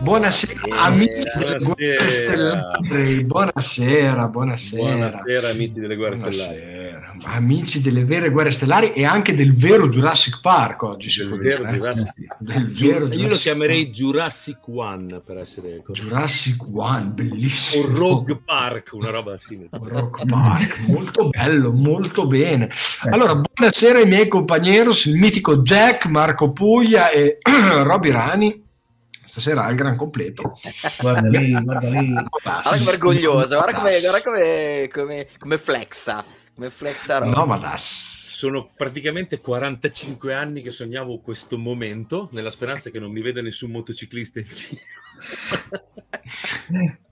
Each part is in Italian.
Buonasera, amici delle guerre stellari. Buonasera, buonasera. Buonasera, amici delle guerre buonasera. stellari. Amici delle vere guerre stellari e anche del vero Jurassic Park oggi. Del vero dire, Jurassic, eh? del vero Io Jurassic lo chiamerei. Jurassic One per essere Jurassic One, bellissimo. O Rogue Park, una roba simile. Rogue Park, molto bello, molto bene. Allora, buonasera ai miei compagni, il mitico Jack, Marco Puglia e Roby Rani stasera al gran completo. Guarda lì, guarda lì. Guarda che vergognoso, guarda come, guarda come, come, come flexa. Come flexa no, ma das. Sono praticamente 45 anni che sognavo questo momento, nella speranza che non mi veda nessun motociclista in giro.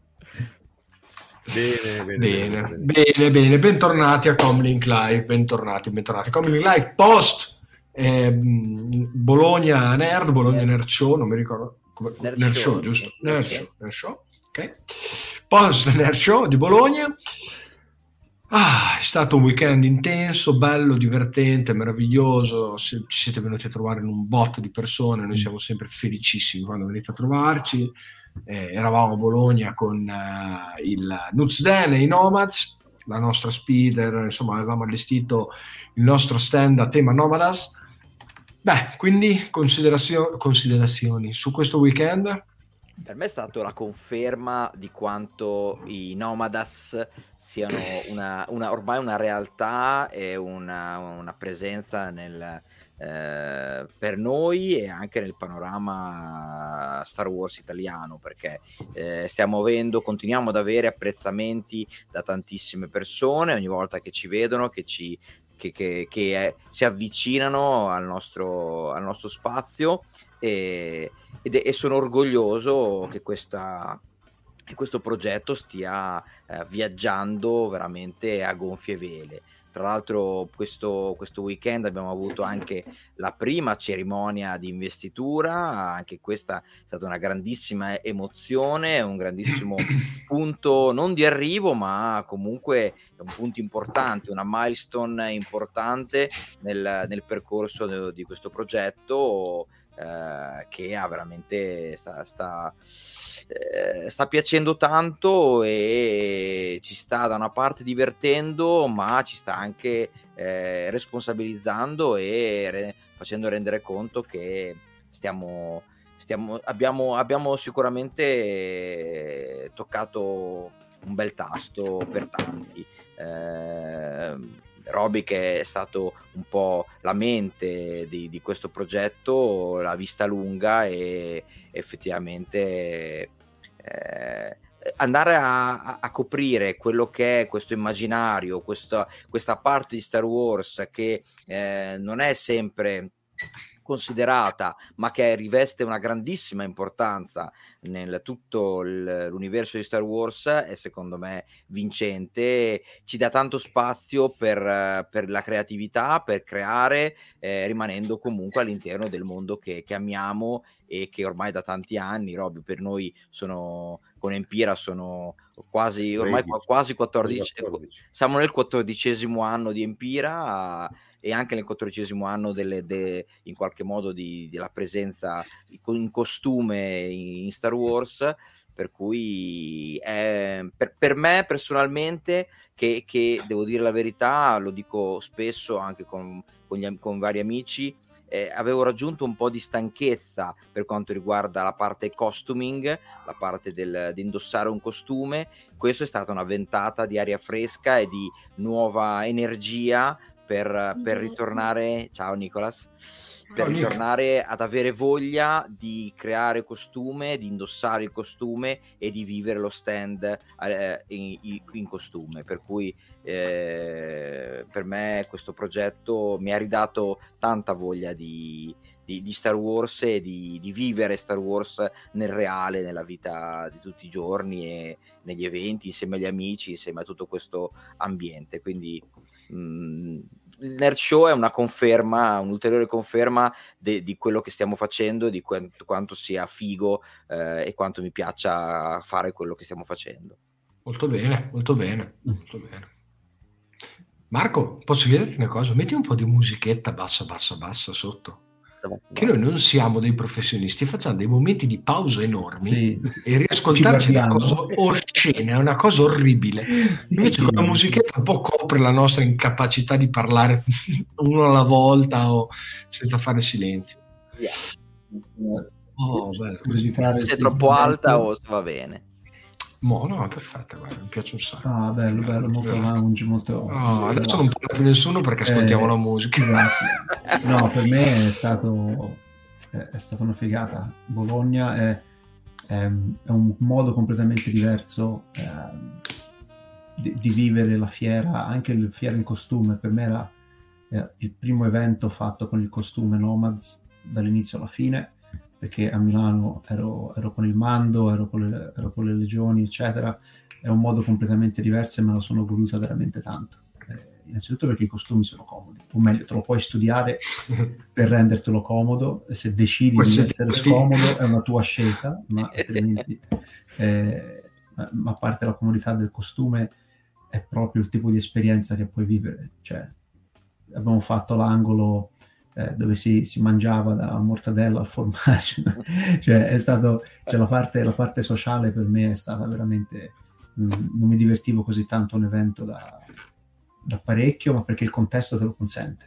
Bene bene bene, bene, bene, bene, bentornati a Comlink Live, bentornati, bentornati. Comlink Live post eh, Bologna Nerd, Bologna Nerd Show, non mi ricordo come, Nerd, Nerd Show, Show, giusto? Show, Nerd Show, ok. Post Nerd Show di Bologna. Ah, è stato un weekend intenso, bello, divertente, meraviglioso. Se ci siete venuti a trovare in un botto di persone, noi siamo sempre felicissimi quando venite a trovarci. Eh, eravamo a Bologna con eh, il Nutzden e i Nomads, la nostra speeder, insomma, avevamo allestito il nostro stand a tema Nomadas Beh, quindi considerazio- considerazioni su questo weekend? Per me è stata la conferma di quanto i Nomadas siano una, una, ormai una realtà e una, una presenza nel, eh, per noi e anche nel panorama Star Wars italiano perché eh, stiamo avendo, continuiamo ad avere apprezzamenti da tantissime persone ogni volta che ci vedono, che ci che, che, che è, si avvicinano al nostro, al nostro spazio e, ed, e, sono orgoglioso che, questa, che questo progetto stia eh, viaggiando veramente a gonfie vele. Tra l'altro questo, questo, weekend abbiamo avuto anche la prima cerimonia di investitura, anche questa è stata una grandissima emozione, un grandissimo punto non di arrivo, ma comunque un punto importante, una milestone importante nel, nel percorso di questo progetto eh, che ha veramente sta, sta, eh, sta, piacendo tanto e ci sta da una parte divertendo ma ci sta anche eh, responsabilizzando e re, facendo rendere conto che stiamo, stiamo abbiamo, abbiamo sicuramente toccato un bel tasto per tanti Roby che è stato un po' la mente di, di questo progetto, la vista lunga e effettivamente eh, andare a, a, coprire quello che è questo immaginario, questa, questa parte di Star Wars che eh, non è sempre considerata, ma che riveste una grandissima importanza nel tutto l'universo di Star Wars, è secondo me vincente. Ci dà tanto spazio per, per la creatività, per creare, eh, rimanendo comunque all'interno del mondo che, che amiamo e che ormai da tanti anni, Roby, per noi sono con Empira sono quasi ormai 13, quasi 14, 14, siamo nel quattordicesimo anno di Empira e anche nel quattordicesimo anno delle, de, in qualche modo di, della presenza in costume in Star Wars per cui è, per, per, me personalmente che, che, devo dire la verità lo dico spesso anche con, con, gli, con vari amici eh, avevo raggiunto un po' di stanchezza per quanto riguarda la parte costuming, la parte del, di indossare un costume. Questo è stata una ventata di aria fresca e di nuova energia per, per ritornare, ciao Nicolas, per ciao, ritornare Nick. ad avere voglia di creare costume, di indossare il costume e di vivere lo stand eh, in, in, costume. Per cui eh, per me questo progetto mi ha ridato tanta voglia di, di, di Star Wars e di, di, vivere Star Wars nel reale, nella vita di tutti i giorni e negli eventi, insieme agli amici, insieme a tutto questo ambiente. Quindi mh, il Nerd Show è una conferma, un'ulteriore conferma de, di quello che stiamo facendo, di quanto, quanto sia figo eh, e quanto mi piaccia fare quello che stiamo facendo. Molto bene, molto bene, molto bene. Marco, posso chiederti una cosa? Metti un po' di musichetta bassa, bassa, bassa sotto. Che noi non siamo dei professionisti, facciamo dei momenti di pausa enormi Sì. e riascoltarci è una cosa oscena, è una cosa orribile. Sì, Invece con la musichetta un po' copre la nostra incapacità di parlare uno alla volta o senza fare silenzio. Oh. Per evitare Se è troppo alta o se va bene. Mo, no, è perfetta, guarda, mi piace un sacco. Ah, bello, bello, molto lounge, molto... Oh, adesso no. non parla più nessuno perché ascoltiamo Eh, la musica. Esatto. No, per me è stato è, stata una figata. Bologna è, è, è un modo completamente diverso ehm, di, di vivere la fiera, anche il fiera in costume. Per me era eh, il primo evento fatto con il costume Nomads dall'inizio alla fine, perché a Milano ero, ero con il Mando, ero con, le, ero con le Legioni, eccetera. È un modo completamente diverso e me la sono goduta veramente tanto. Eh, innanzitutto perché i costumi sono comodi, o meglio, te lo puoi studiare per rendertelo comodo, e se decidi Questo di essere scomodo è una tua scelta, ma eh, ma a parte la comodità del costume, è proprio il tipo di esperienza che puoi vivere. Cioè, abbiamo fatto l'angolo eh, dove si, si mangiava da mortadella al formaggio, cioè è stato, cioè la, parte, la parte sociale per me è stata veramente, mm, non mi divertivo così tanto un evento da, da parecchio, ma perché il contesto te lo consente,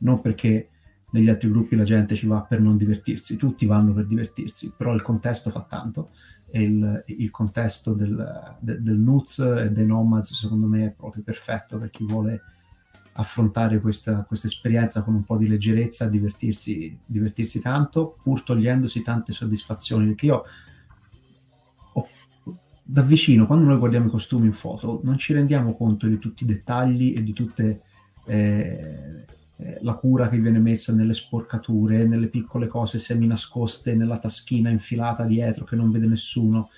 non perché negli altri gruppi la gente ci va per non divertirsi, tutti vanno per divertirsi, però il contesto fa tanto e il, il contesto del, de- del Nuz e dei Nomads secondo me è proprio perfetto per chi vuole affrontare questa, questa esperienza con un po' di leggerezza, divertirsi, divertirsi tanto, pur togliendosi tante soddisfazioni, perché io ho- da vicino, quando noi guardiamo i costumi in foto, non ci rendiamo conto di tutti i dettagli e di tutte eh, eh, la cura che viene messa nelle sporcature, nelle piccole cose semi nascoste, nella taschina infilata dietro che non vede nessuno,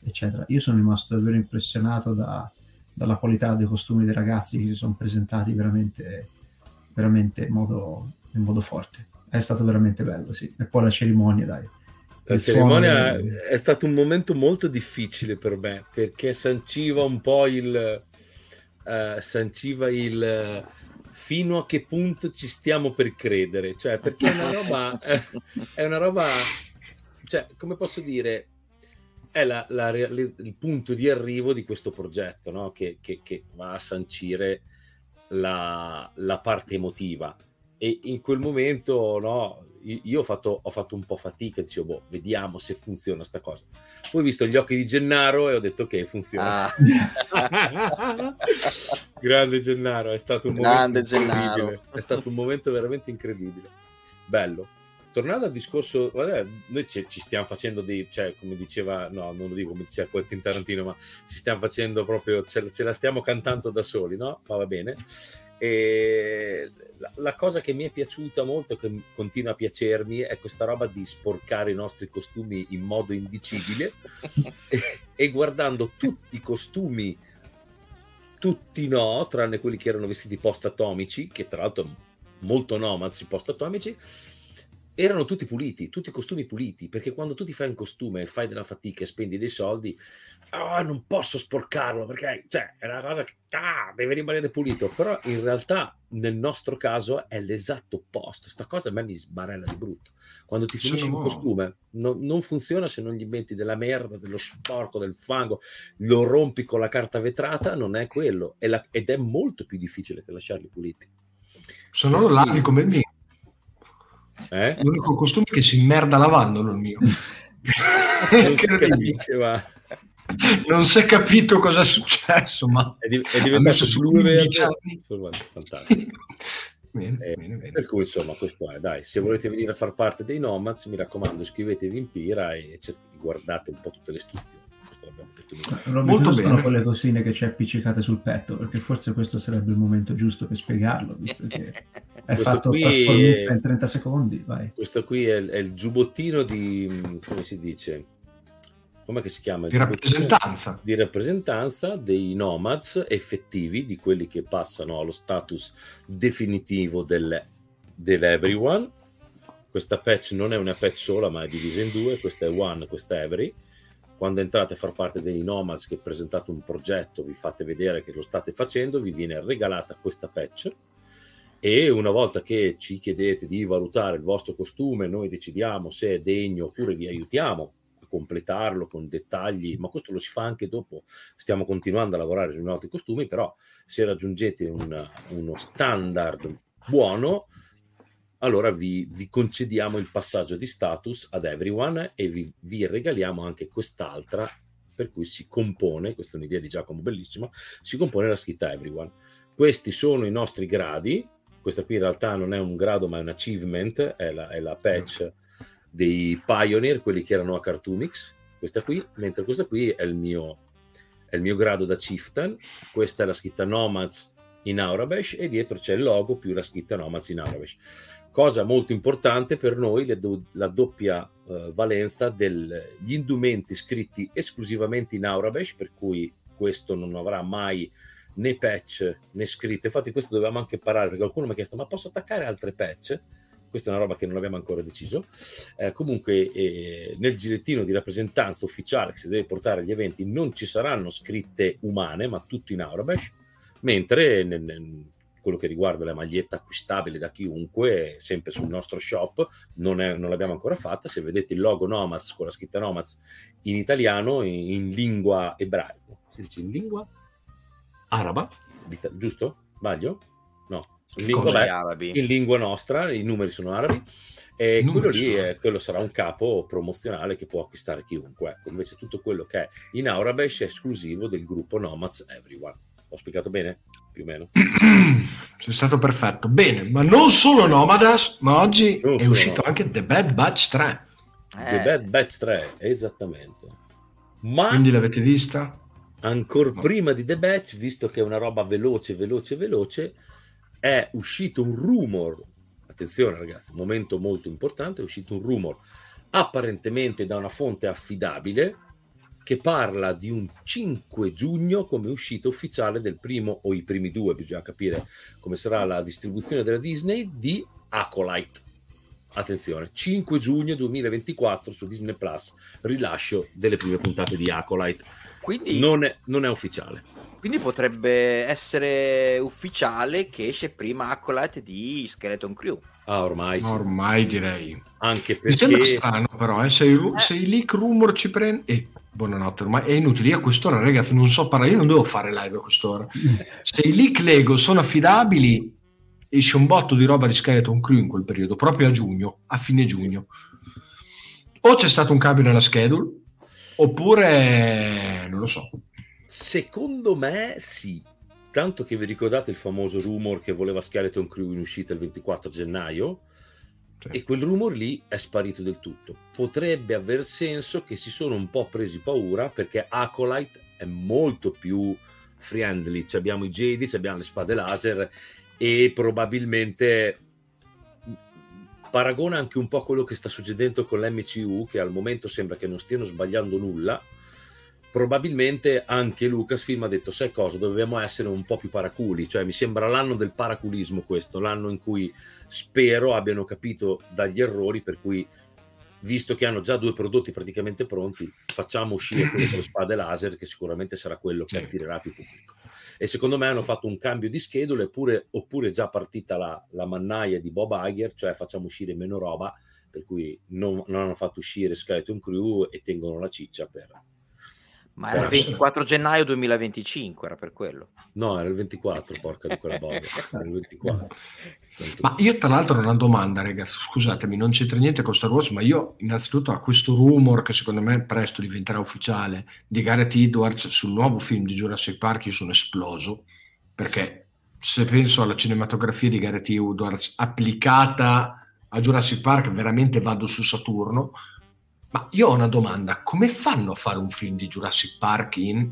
eccetera. Io sono rimasto davvero impressionato da- dalla qualità dei costumi dei ragazzi che si sono presentati veramente, veramente in modo, in modo forte. È stato veramente bello, sì. E poi la cerimonia, dai. La Il cerimonia suono- è stato un momento molto difficile per me perché sanciva un po' il eh, sanciva il fino a che punto ci stiamo per credere, cioè perché è una roba è una roba cioè come posso dire è la- la il punto di arrivo di questo progetto no? che, che- che va a sancire la, la parte emotiva e in quel momento no, io ho fatto, ho fatto un po' fatica, dicevo, boh, vediamo se funziona sta cosa. Poi ho visto gli occhi di Gennaro e ho detto che funziona. Ah, Grande Gennaro, è stato un Grande momento incredibile. Gennaro. È stato un momento veramente incredibile. Bello. Tornando al discorso, guarda, noi ci, ci stiamo facendo dei, cioè, come diceva, no, non lo dico come diceva Quentin Tarantino, ma ci stiamo facendo proprio, ce, ce la stiamo cantando da soli, no? Ma va bene. E la, la cosa che mi è piaciuta molto, che continua a piacermi, è questa roba di sporcare i nostri costumi in modo indicibile e, e guardando tutti i costumi, tutti no, tranne quelli che erano vestiti post-atomici, che tra l'altro molto nomads, post-atomici, erano tutti puliti, tutti costumi puliti, perché quando tu ti fai un costume e fai della fatica e spendi dei soldi, ah, non posso sporcarlo perché cioè, è una cosa che ah, deve rimanere pulito, però in realtà nel nostro caso è l'esatto opposto, sta cosa a me mi sbarella di brutto. Quando ti finisci Sono- un costume non, non funziona se non gli metti della merda, dello sporco, del fango, lo rompi con la carta vetrata, non è quello, è la- ed è molto più difficile che lasciarli puliti. Se no lo lavi come mio. Eh? L'unico costume che si immerda lavandolo il mio. Non si non è capito cosa è successo, ma è, di- è diventato messo su blu 15 verde. anni. Insomma, Fantastico. bene, Eh, bene, bene. Per cui insomma questo è, dai, se volete venire a far parte dei Nomads, mi raccomando iscrivetevi in Pira e guardate un po' tutte le istruzioni. L'abbiamo detto noi. Robby, Molto bene. quelle cosine che c'è appiccicate sul petto, perché forse questo sarebbe il momento giusto per spiegarlo, visto che è Questo fatto qui trasformista è- in 30 secondi, vai. Questo qui è, il- è il giubbottino di, come si dice, come si chiama? Di rappresentanza. Di rappresentanza dei Nomads effettivi, di quelli che passano allo status definitivo del, dell'Everyone. Questa patch non è una patch sola, ma è divisa in due. Questa è One, questa è Every. Quando entrate a far parte dei Nomads che presentate un progetto, vi fate vedere che lo state facendo, vi viene regalata questa patch. E una volta che ci chiedete di valutare il vostro costume, noi decidiamo se è degno oppure vi aiutiamo a completarlo con dettagli, ma questo lo si fa anche dopo, stiamo continuando a lavorare sui nostri costumi, però se raggiungete un, uno standard buono, allora vi, vi, concediamo il passaggio di status ad everyone e vi, vi, regaliamo anche quest'altra per cui si compone, questa è un'idea di Giacomo bellissima, si compone la scritta everyone. Questi sono i nostri gradi, questa qui in realtà non è un grado ma è un achievement, è la, è la patch dei Pioneer, quelli che erano a Cartoonix, questa qui, mentre questa qui è il mio, è il mio grado da Chieftain, questa è la scritta Nomads in Aurabesh e dietro c'è il logo più la scritta Nomads in Aurabesh cosa molto importante per noi, do- la doppia uh, valenza degli indumenti scritti esclusivamente in Aurabesh, per cui questo non avrà mai né patch né scritte. Infatti questo dovevamo anche parare, perché qualcuno mi ha chiesto, ma posso attaccare altre patch? Questa è una roba che non abbiamo ancora deciso. Eh, comunque eh, nel gilettino di rappresentanza ufficiale che si deve portare agli eventi non ci saranno scritte umane, ma tutto in Aurabesh, mentre nel, nel quello che riguarda la maglietta acquistabile da chiunque, sempre sul nostro shop, non, è, non l'abbiamo ancora fatta. Se vedete il logo Nomads con la scritta Nomads in italiano, in, in lingua ebraica, si dice in lingua araba, giusto? Sbaglio? No, in lingua, beh, in lingua, nostra, i numeri sono arabi. E quello lì è, quello sarà un capo promozionale che può acquistare chiunque. Ecco, invece tutto quello che è in Aurabesh è esclusivo del gruppo Nomads Everyone. Ho spiegato bene? Più o meno. Sei stato perfetto. Bene, ma non solo Nomadas, ma oggi non è uscito no. anche The Bad Batch 3. Eh. The Bad Batch 3, esattamente. Ma Quindi l'avete vista? Ancora no. prima di The Batch, visto che è una roba veloce, veloce, veloce, è uscito un rumor. Attenzione ragazzi, momento molto importante, è uscito un rumor apparentemente da una fonte affidabile che parla di un 5 giugno come uscita ufficiale del primo o i primi due, bisogna capire come sarà la distribuzione della Disney, di Acolyte. Attenzione, 5 giugno 2024 su Disney Plus, rilascio delle prime puntate di Acolyte. Quindi non è, non è ufficiale. Quindi potrebbe essere ufficiale che esce prima Acolyte di Skeleton Crew. Ah, ormai. Sì. Ormai direi. Anche perché... Mi sembra strano però, eh, se, i, se i leak rumor ci prende... Eh, buonanotte, ormai è inutile. Io a quest'ora, ragazzi, non so parlare, io non devo fare live a quest'ora. Se i leak Lego sono affidabili, esce un botto di roba di Skeleton Crew in quel periodo, proprio a giugno, a fine giugno. O c'è stato un cambio nella schedule, oppure non lo so. Secondo me sì. Tanto che vi ricordate il famoso rumor che voleva Skeleton Crew in uscita il 24 gennaio? E quel rumor lì è sparito del tutto. Potrebbe aver senso che si sono un po' presi paura perché Acolyte è molto più friendly. Ci abbiamo i Jedi, abbiamo le spade laser e probabilmente paragona anche un po' quello che sta succedendo con l'MCU, che al momento sembra che non stiano sbagliando nulla probabilmente anche Lucasfilm ha detto sai cosa? Dobbiamo essere un po' più paraculi. Cioè mi sembra l'anno del paraculismo questo l'anno in cui spero abbiano capito dagli errori per cui visto che hanno già due prodotti praticamente pronti facciamo uscire quello con le spade laser che sicuramente sarà quello che attirerà più pubblico. E secondo me hanno fatto un cambio di schedule oppure, oppure già partita la, la mannaia di Bob Iger cioè facciamo uscire meno roba per cui non, non hanno fatto uscire Skeleton Crew e tengono la ciccia per, ma era il 24 gennaio 2025, era per quello. No, era il 24, porca di quella boia. Era il 24. Ma io tra l'altro ho una domanda, ragazzi, scusatemi, non c'entra niente con Star Wars, ma io innanzitutto a questo rumor che secondo me presto diventerà ufficiale di Gareth Edwards sul nuovo film di Jurassic Park, io sono esploso, perché se penso alla cinematografia di Gareth Edwards applicata a Jurassic Park, veramente vado su Saturno ma io ho una domanda, come fanno a fare un film di Jurassic Park in,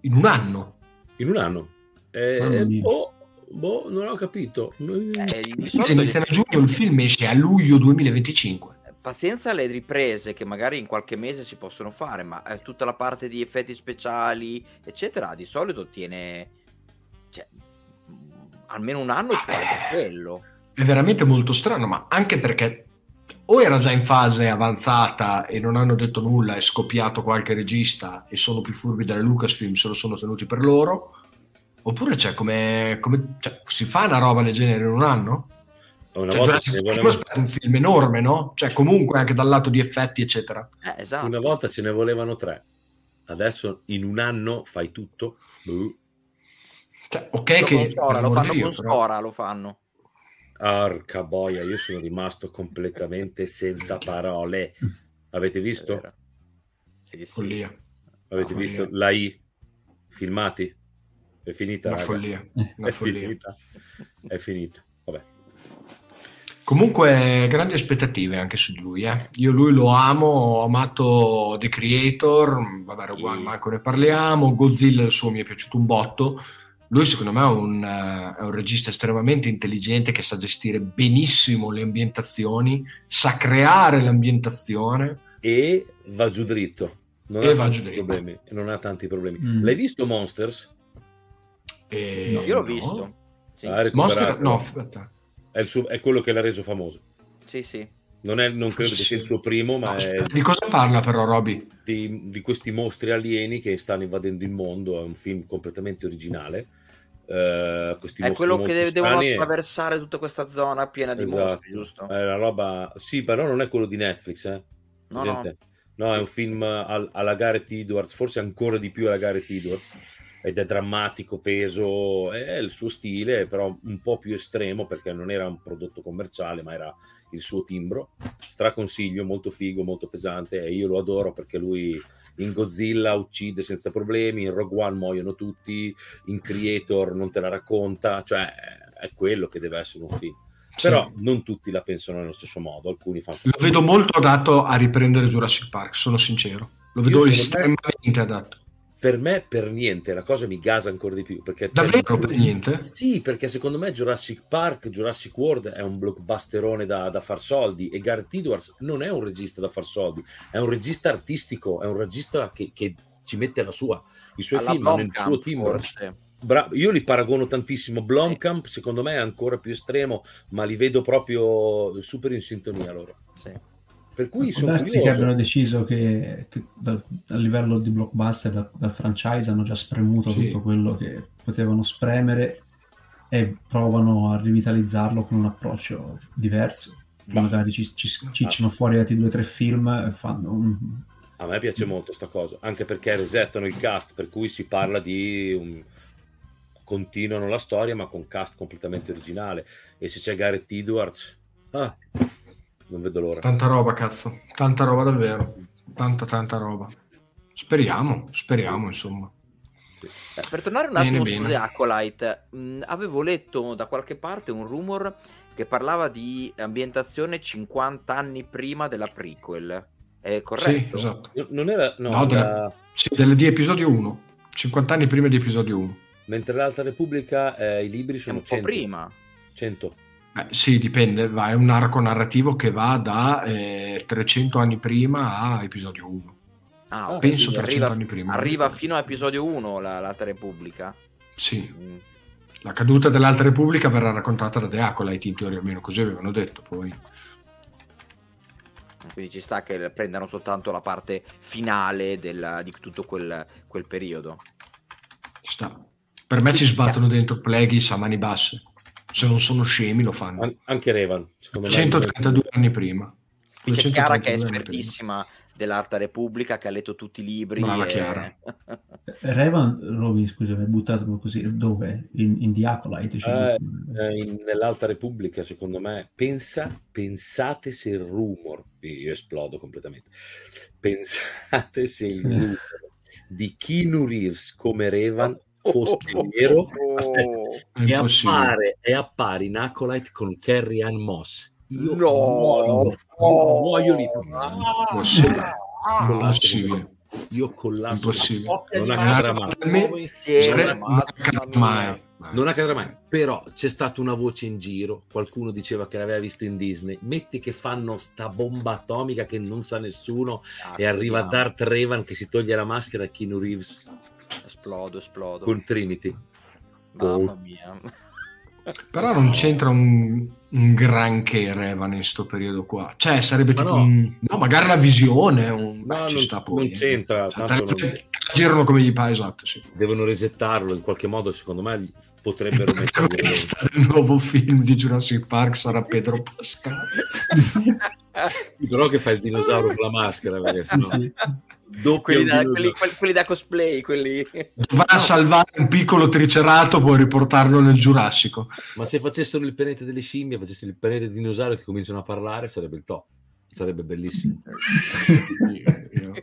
in un anno? In un anno? Eh, boh, boh, non ho capito. Eh, Se inizia a giugno, il film esce a luglio 2025 pazienza alle riprese che magari in qualche mese si possono fare, ma eh, tutta la parte di effetti speciali, eccetera, di solito tiene cioè, almeno un anno ci vuole per quello. È veramente molto strano, ma anche perché o era già in fase avanzata e non hanno detto nulla, è scoppiato qualche regista e sono più furbi delle Lucasfilm, se lo sono tenuti per loro, Oppure c'è come, come cioè, si fa una roba del genere in un anno? Una Cioè, volta, Jurassic volevano, è un film enorme, no? Cioè, comunque anche dal lato di effetti, eccetera. Eh, esatto. una volta ce ne volevano tre. Adesso in un anno fai tutto. Boh. Cioè, ok Lo che... con Sora, per lo fanno Dio, con però- Sora, lo fanno. Arca boia, io sono rimasto completamente senza parole. Avete visto? Sì, sì. Follia, Avete Follia. visto la I? Filmati? È finita. raga. follia, Eh, una È follia. finita. È finita. Vabbè. Comunque, grandi aspettative anche su di lui. Eh. Io lui lo amo, ho amato The Creator, vabbè, Rogue One, Sì. manco ne parliamo. Godzilla, il suo mi è piaciuto un botto. Lui, secondo me, è un, eh, è un regista estremamente intelligente che sa gestire benissimo le ambientazioni, sa creare l'ambientazione. E va giù dritto. Non E ha va tanti giù dritto. problemi. Non ha tanti problemi. Mm. L'hai visto Monsters? E No, Io l'ho no. visto. Sì, Ah. Monster, no, aspetta. È, il suo- è quello che l'ha reso famoso. sì, sì. Non, è, non credo Sì, che sia il suo primo, ma No, è Di cosa parla però, Roby? di, di questi mostri alieni che stanno invadendo il mondo. È un film completamente originale. Questi È quello che de- devono e- attraversare tutta questa zona piena di Esatto. mostri, giusto? È una roba... Sì, però non è quello di Netflix, eh. No, Presente? No, è un film al- alla Gareth Edwards, forse ancora di più alla Gareth Edwards, ed è drammatico, peso, è il suo stile, però un po' più estremo perché non era un prodotto commerciale, ma era il suo timbro. Straconsiglio, molto figo, molto pesante, e io lo adoro perché lui in Godzilla uccide senza problemi, in Rogue One muoiono tutti, in Creator non te la racconta, cioè è quello che deve essere un film. Però non tutti la pensano nello stesso modo, alcuni fanno Lo vedo molto adatto a riprendere Jurassic Park, sono sincero. Lo vedo estremamente adatto. Per me per niente la cosa mi gasa ancora di più perché Davvero per niente? sì perché secondo me Jurassic Park Jurassic World è un blockbusterone da, da far soldi e Gareth Edwards non è un regista da far soldi è un regista artistico è un regista che, che ci mette la sua i suoi Alla film Blomkamp, suo timbro. Bra- io li paragono tantissimo Blomkamp secondo me è ancora più estremo ma li vedo proprio super in sintonia loro Sì. Per cui sono darsi che curioso abbiano deciso che, che dal- a livello di blockbuster, dal, dal franchise, hanno già spremuto Sì. tutto quello che potevano spremere e provano a rivitalizzarlo con un approccio diverso. Ma- Magari ci, ci cicciano fuori altri due o tre film e fanno un... A me piace molto sta cosa, anche perché resettano il cast, per cui si parla di un... continuano la storia, ma con cast completamente originale. E se c'è Gareth Edwards, ah, non vedo l'ora. Tanta roba, cazzo. Tanta roba davvero. Tanta, tanta roba. Speriamo, speriamo, insomma. Sì. Eh, Per tornare un attimo bene. su The Acolyte, mh, avevo letto da qualche parte un rumor che parlava di ambientazione 50 anni prima della prequel. È corretto? Sì, esatto. No- Non era, no, No, della- la- Sì, di episodio 1. 50 anni prima di episodio 1. mentre l'Alta Repubblica eh, i libri È sono un po' 100. prima. 100. Eh, sì, dipende. Va, è un arco narrativo che va da eh, 300 anni prima a episodio 1. Ah, Ah, ok, penso quindi 300 arriva, anni prima. arriva fino a episodio 1 la, l'Alta Repubblica. Sì, Mm. la caduta dell'Alta Repubblica verrà raccontata da The Acolyte in teoria, almeno così avevano detto. Poi Quindi ci sta che prendano soltanto la parte finale della- di tutto quel, quel periodo. ci sta. Per me ci sbattono dentro Plagueis a mani basse. Se non sono scemi lo fanno. An- anche Revan, secondo me. 132 anni prima. Qui c'è Chiara che è 232 anni prima. espertissima dell'Alta Repubblica, che ha letto tutti i libri. Brava e- Chiara. Revan, Roby, scusa, mi hai buttato così, dove? In, in The Acolyte? cioè, Eh, in- nell'Alta Repubblica, secondo me, pensa, pensate se il rumor, io esplodo completamente, pensate se il rumor di Keanu Reeves come Revan fosse vero aspetta, È e, appare, e appare in Acolyte con Carrie Ann Moss. Io No, muoio, no. muoio lì. Impossibile. Collasso Impossibile. Io collasso. Impossibile. Non accadrà mai. Mai. Non accadrà mai, però c'è stata una voce in giro, qualcuno diceva che l'aveva visto in Disney, metti che fanno sta bomba atomica che non sa nessuno Ah, e arriva vediamo. Darth Revan che si toglie la maschera e Keanu Reeves Esplodo, esplodo. con Trinity. Mamma mia. Però non c'entra un, un granché Revan in questo periodo qua. Cioè, sarebbe Ma tipo no. un- no, magari la visione. Un... No, beh, ci non- sta poi. non c'entra, Cioè, tanto tanto non- Girano come gli pare, esatto, sì. Devono resettarlo in qualche modo, secondo me potrebbero Il metterlo. del nuovo film di Jurassic Park sarà Pedro Pascal. Però che fa il dinosauro con la maschera, perché Sì, sennò sì. Doppio quelli, da, quelli- quelli da cosplay, quelli... Va a salvare un piccolo triceratopo e riportarlo nel Giurassico. Ma se facessero il pianeta delle scimmie, facessero il pianeta dei dinosauri che cominciano a parlare, sarebbe il top. Sarebbe bellissimo. Io,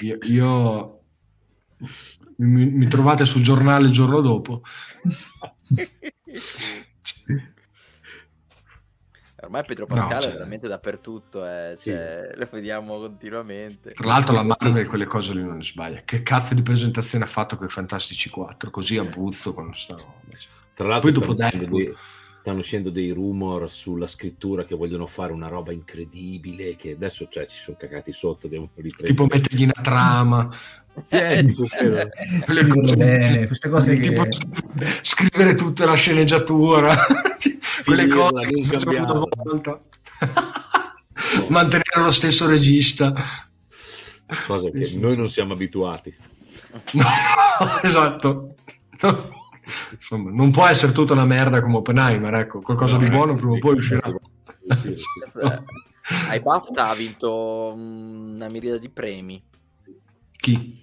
io- io- mi, mi trovate sul giornale il giorno dopo. Ormai Pedro No, Pascal cioè- è veramente dappertutto, eh, Sì. cioè, lo vediamo continuamente. Tra l'altro la Marvel quelle cose lì non ne sbaglia. Che cazzo di presentazione ha fatto con i Fantastici 4? Così a buzzo con sta roba. cioè. Tra l'altro Poi dopo stanno uscendo, Deadpool. dei, stanno uscendo dei rumor sulla scrittura che vogliono fare una roba incredibile, che adesso cioè, ci sono cagati sotto, devono riprendere. Tipo mettergli una trama. Quello. Scriverlo bene, queste cose che... Scrivere tutta la sceneggiatura. Quelle cose che cambiarla. una volta. Mantenere lo stesso regista. Cosa che noi non siamo abituati. No, esatto. No. Insomma, non può essere tutta una merda come Oppenheimer, ecco, qualcosa di buono prima o poi uscirà. Sì, sì. Eh, Ai BAFTA ha vinto una miriade di premi. Chi?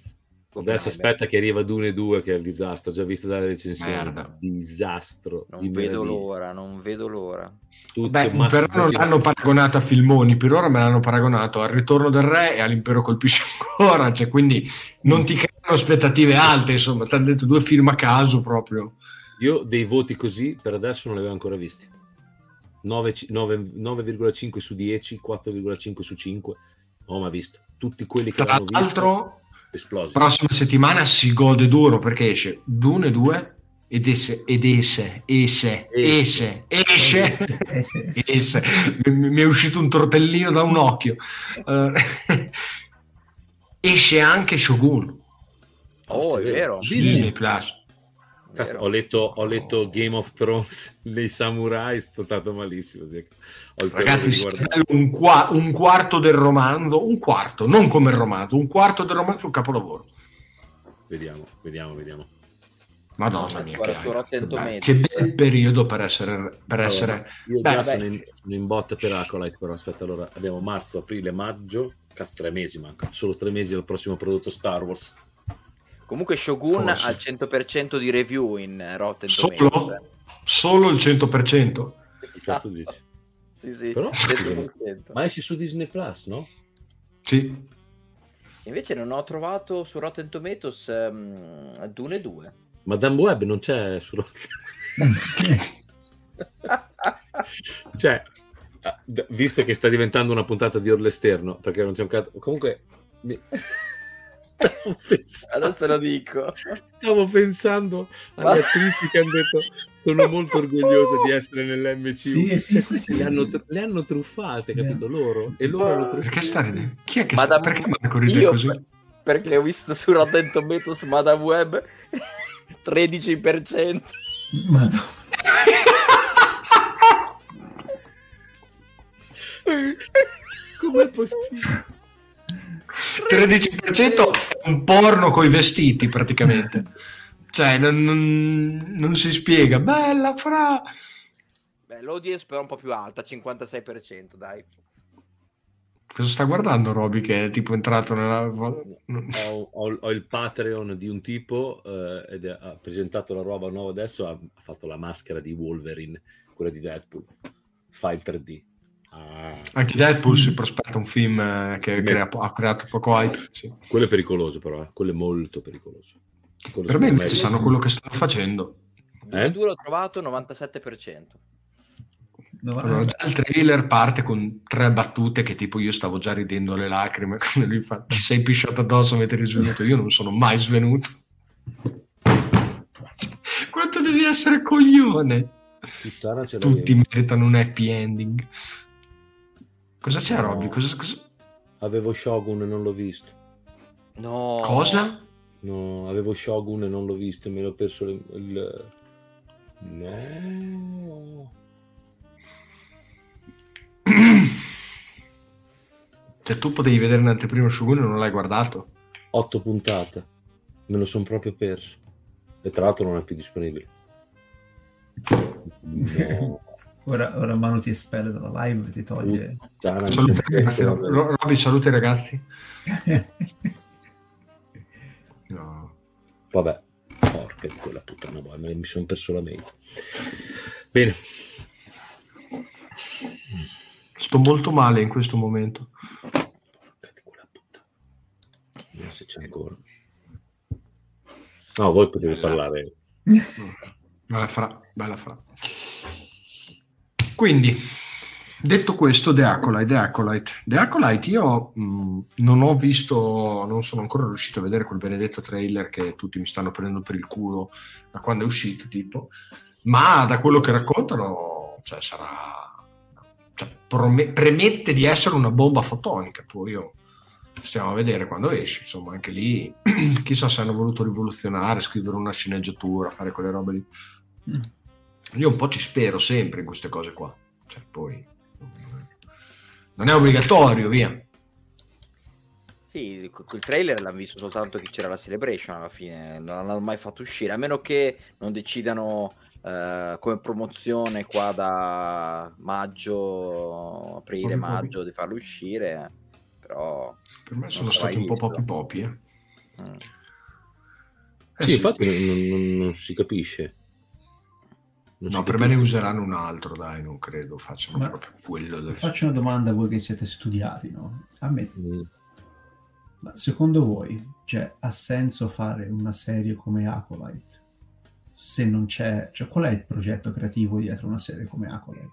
Adesso aspetta che arriva Dune 2 che è il disastro, ho già visto dalle recensioni. Merda. Disastro. Non di vedo meraviglia. l'ora, non vedo l'ora. Tutto Beh, però non l'hanno paragonato a filmoni, per ora me l'hanno paragonato al Ritorno del Re e all'Impero colpisce ancora, cioè, quindi non ti creano aspettative alte, insomma, ti hanno detto due film a caso proprio. Io dei voti così per adesso non li avevo ancora visti. 9 ci- 9 9,5 su 10, 4,5 su 5. Non ho mai visto. Tutti quelli che Tra l'hanno visto l'altro, esplosi. prossima settimana si gode duro perché esce Dune 2 ed esse, ed esse, esse, esse, esce, esse. Mi, è uscito un tortellino da un occhio. Eh, esce anche Shogun, Oh, è vero. Disney Plus. Cazzo, ho, letto, ho letto Game of Thrones dei samurai, sto stato malissimo. Ho il terrore Ragazzi, un, qua- un quarto del romanzo, un quarto, non come il romanzo, un quarto del romanzo è un capolavoro. Vediamo, vediamo, vediamo. Madonna mia, Ancora che, Rotten che bel periodo per essere, per essere Allora, io Beh, già beh. sono in, sono in botta per Acolyte, però aspetta, allora abbiamo marzo, aprile, maggio, cazzo tre mesi manca, solo tre mesi al prossimo prodotto Star Wars. Comunque Shogun Forse. ha il 100% di review in eh, Rotten Solo? Tomatoes. solo il 100%. Che cazzo dici? Sì, sì, Però- 100%. Ma esce su Disney Plus, no? Sì. Invece non ho trovato su Rotten Tomatoes ehm, Dune 2. Madame Web non c'è su cioè ah, visto che sta diventando una puntata di Orlesterno perché non c'è un cazzo comunque mi- stavo, pensando, Adesso lo dico. stavo pensando alle attrici che hanno detto sono molto orgogliose di essere nell'MCU Sì, sì, Cioè, sì. Le, hanno, le hanno truffate capito loro e loro hanno truffate Perché sta ridendo? Chi è che Madame- sta? Perché Marco ride Io così? per- perché ho visto su Rotten Tomatoes Madame Web 13%. Madonna. com'è possibile 13% è un porno coi vestiti praticamente. Cioè, non, non- non si spiega. Bella fra... Beh, l'audience però è un po' più alta, 56%, dai. Cosa sta guardando Roby che è tipo entrato nella... ho, ho- ho il Patreon di un tipo eh, ed è- ha presentato la roba nuova adesso ha, ha fatto la maschera di Wolverine quella di Deadpool fa il 3D Ah, Anche Deadpool si prospetta un film eh, che crea- ha creato poco hype. sì. quello è pericoloso però eh. quello è molto pericoloso Quello Per me invece sanno quello che stanno facendo. Eh? 2 l'ho trovato 97%. No, Allora, già il trailer parte con tre battute che tipo io stavo già ridendo alle lacrime quando lui fa ti sei pisciato addosso mentre eri svenuto io non sono mai svenuto quanto devi essere coglione puttana tutti meritano un happy ending cosa c'è No. Robby? Cosa, cosa- avevo Shogun e non l'ho visto No. cosa? no avevo Shogun e non l'ho visto me l'ho perso il, il- No. Cioè, tu potevi vedere un'anteprima su Wii e non l'hai guardato? Otto puntate. Me lo sono proprio perso. E tra l'altro non è più disponibile. No. Ora, ora Manu ti espelle dalla live, ti toglie... Mi ragazzi. Robby, saluti ragazzi. No. Vabbè, porca di quella puttana, boh, me- mi sono perso la mail. Bene, Sto molto male in questo momento. porca di quella puttana. Vediamo se c'è ancora. No, voi potete parlare. Bella fra, bella fra. Quindi, detto questo, The Acolyte, The Acolyte. The Acolyte io mh, non ho visto, non sono ancora riuscito a vedere quel benedetto trailer che tutti mi stanno prendendo per il culo da quando è uscito, tipo, ma da quello che raccontano, cioè, sarà... cioè, prome- premette di essere una bomba fotonica, poi io stiamo a vedere quando esce, insomma, anche lì chissà se hanno voluto rivoluzionare, scrivere una sceneggiatura, fare quelle robe lì. Io un po' ci spero sempre in queste cose qua. Cioè, poi non è obbligatorio, via. Sì, quel trailer l'hanno visto soltanto chi c'era la celebration alla fine, non l'hanno mai fatto uscire, a meno che non decidano eh, come promozione qua da maggio, aprile, pochi. maggio di farlo uscire, però... Per me sono stati un po' popi popi. Eh. mm. Eh Sì, infatti non, non- non si capisce. Non No, per me ne useranno un altro, dai, non credo facciano Ma- proprio quello del... Faccio una domanda a voi che siete studiati, no? A me, Mm. ma secondo voi, cioè, ha senso fare una serie come Acolyte? Se non c'è... Cioè, qual è il progetto creativo dietro una serie come Acolyte?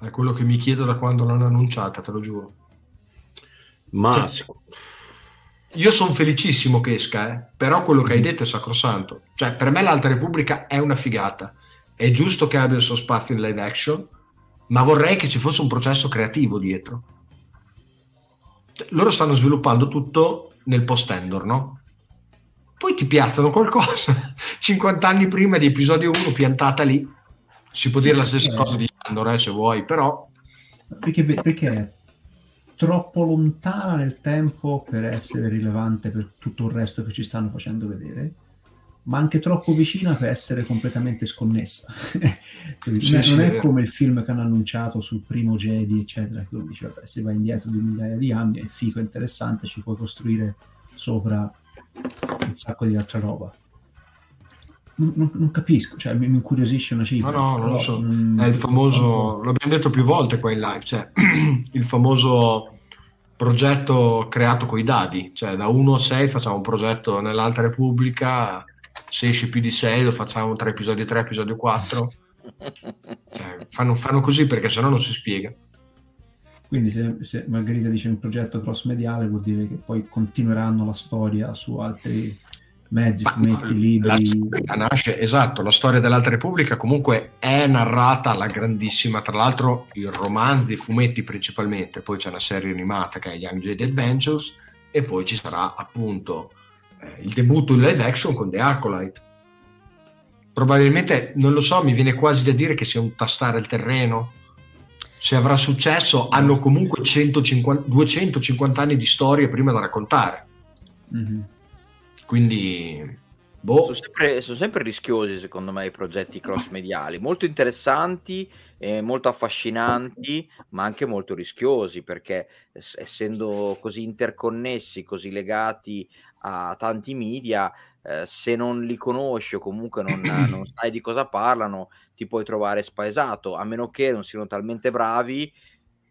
È quello che mi chiedo da quando l'hanno annunciata, te lo giuro. Ma Cioè, Io sono felicissimo che esca, eh, però quello che hai detto è sacrosanto. Cioè, per me l'Alta Repubblica è una figata. È giusto che abbia il suo spazio in live action, ma vorrei che ci fosse un processo creativo dietro. Cioè, loro stanno sviluppando tutto nel post-Endor, no? Poi ti piazzano qualcosa 50 anni prima di episodio 1 piantata lì. Si può Sì, dire la stessa eh. cosa di Andor, eh, se vuoi, però Perché, perché è troppo lontana nel tempo per essere rilevante per tutto il resto che ci stanno facendo vedere, ma anche troppo vicina per essere completamente sconnessa. Quindi Sì, non è- sì, è vero. come il film che hanno annunciato sul primo Jedi, eccetera, che uno dice, vabbè, se va indietro di migliaia di anni, è figo, è interessante, ci puoi costruire sopra un sacco di altra roba. Non, non- non capisco, cioè mi, mi incuriosisce una cifra. No, no, non lo so. mm, È il famoso, l'abbiamo detto più volte qua in live, cioè il famoso progetto creato coi dadi, cioè da 1 a 6 facciamo un progetto nell'Alta Repubblica, se esce più di 6 lo facciamo tra episodio 3 e episodio 4, cioè, fanno, fanno così perché sennò non si spiega. Quindi se, se Margherita dice un progetto cross mediale vuol dire che poi continueranno la storia su altri mezzi, fumetti, La libri. storia nasce, esatto, la storia dell'Alta Repubblica comunque è narrata alla grandissima, tra l'altro i romanzi, i fumetti principalmente, poi c'è una serie animata che è Young Jedi Adventures e poi ci sarà appunto il debutto in live action con The Acolyte. Probabilmente, non lo so, mi viene quasi da dire che sia un tastare il terreno. Se avrà successo, hanno comunque 150 250 anni di storia prima da raccontare. Mhm. Quindi, boh. Sono sempre, sono sempre rischiosi, secondo me, i progetti cross mediali, molto interessanti, eh, molto affascinanti, ma anche molto rischiosi, perché es- essendo così interconnessi, così legati a tanti media, eh, se non li conosci o comunque non, non sai di cosa parlano, ti puoi trovare spaesato, a meno che non siano talmente bravi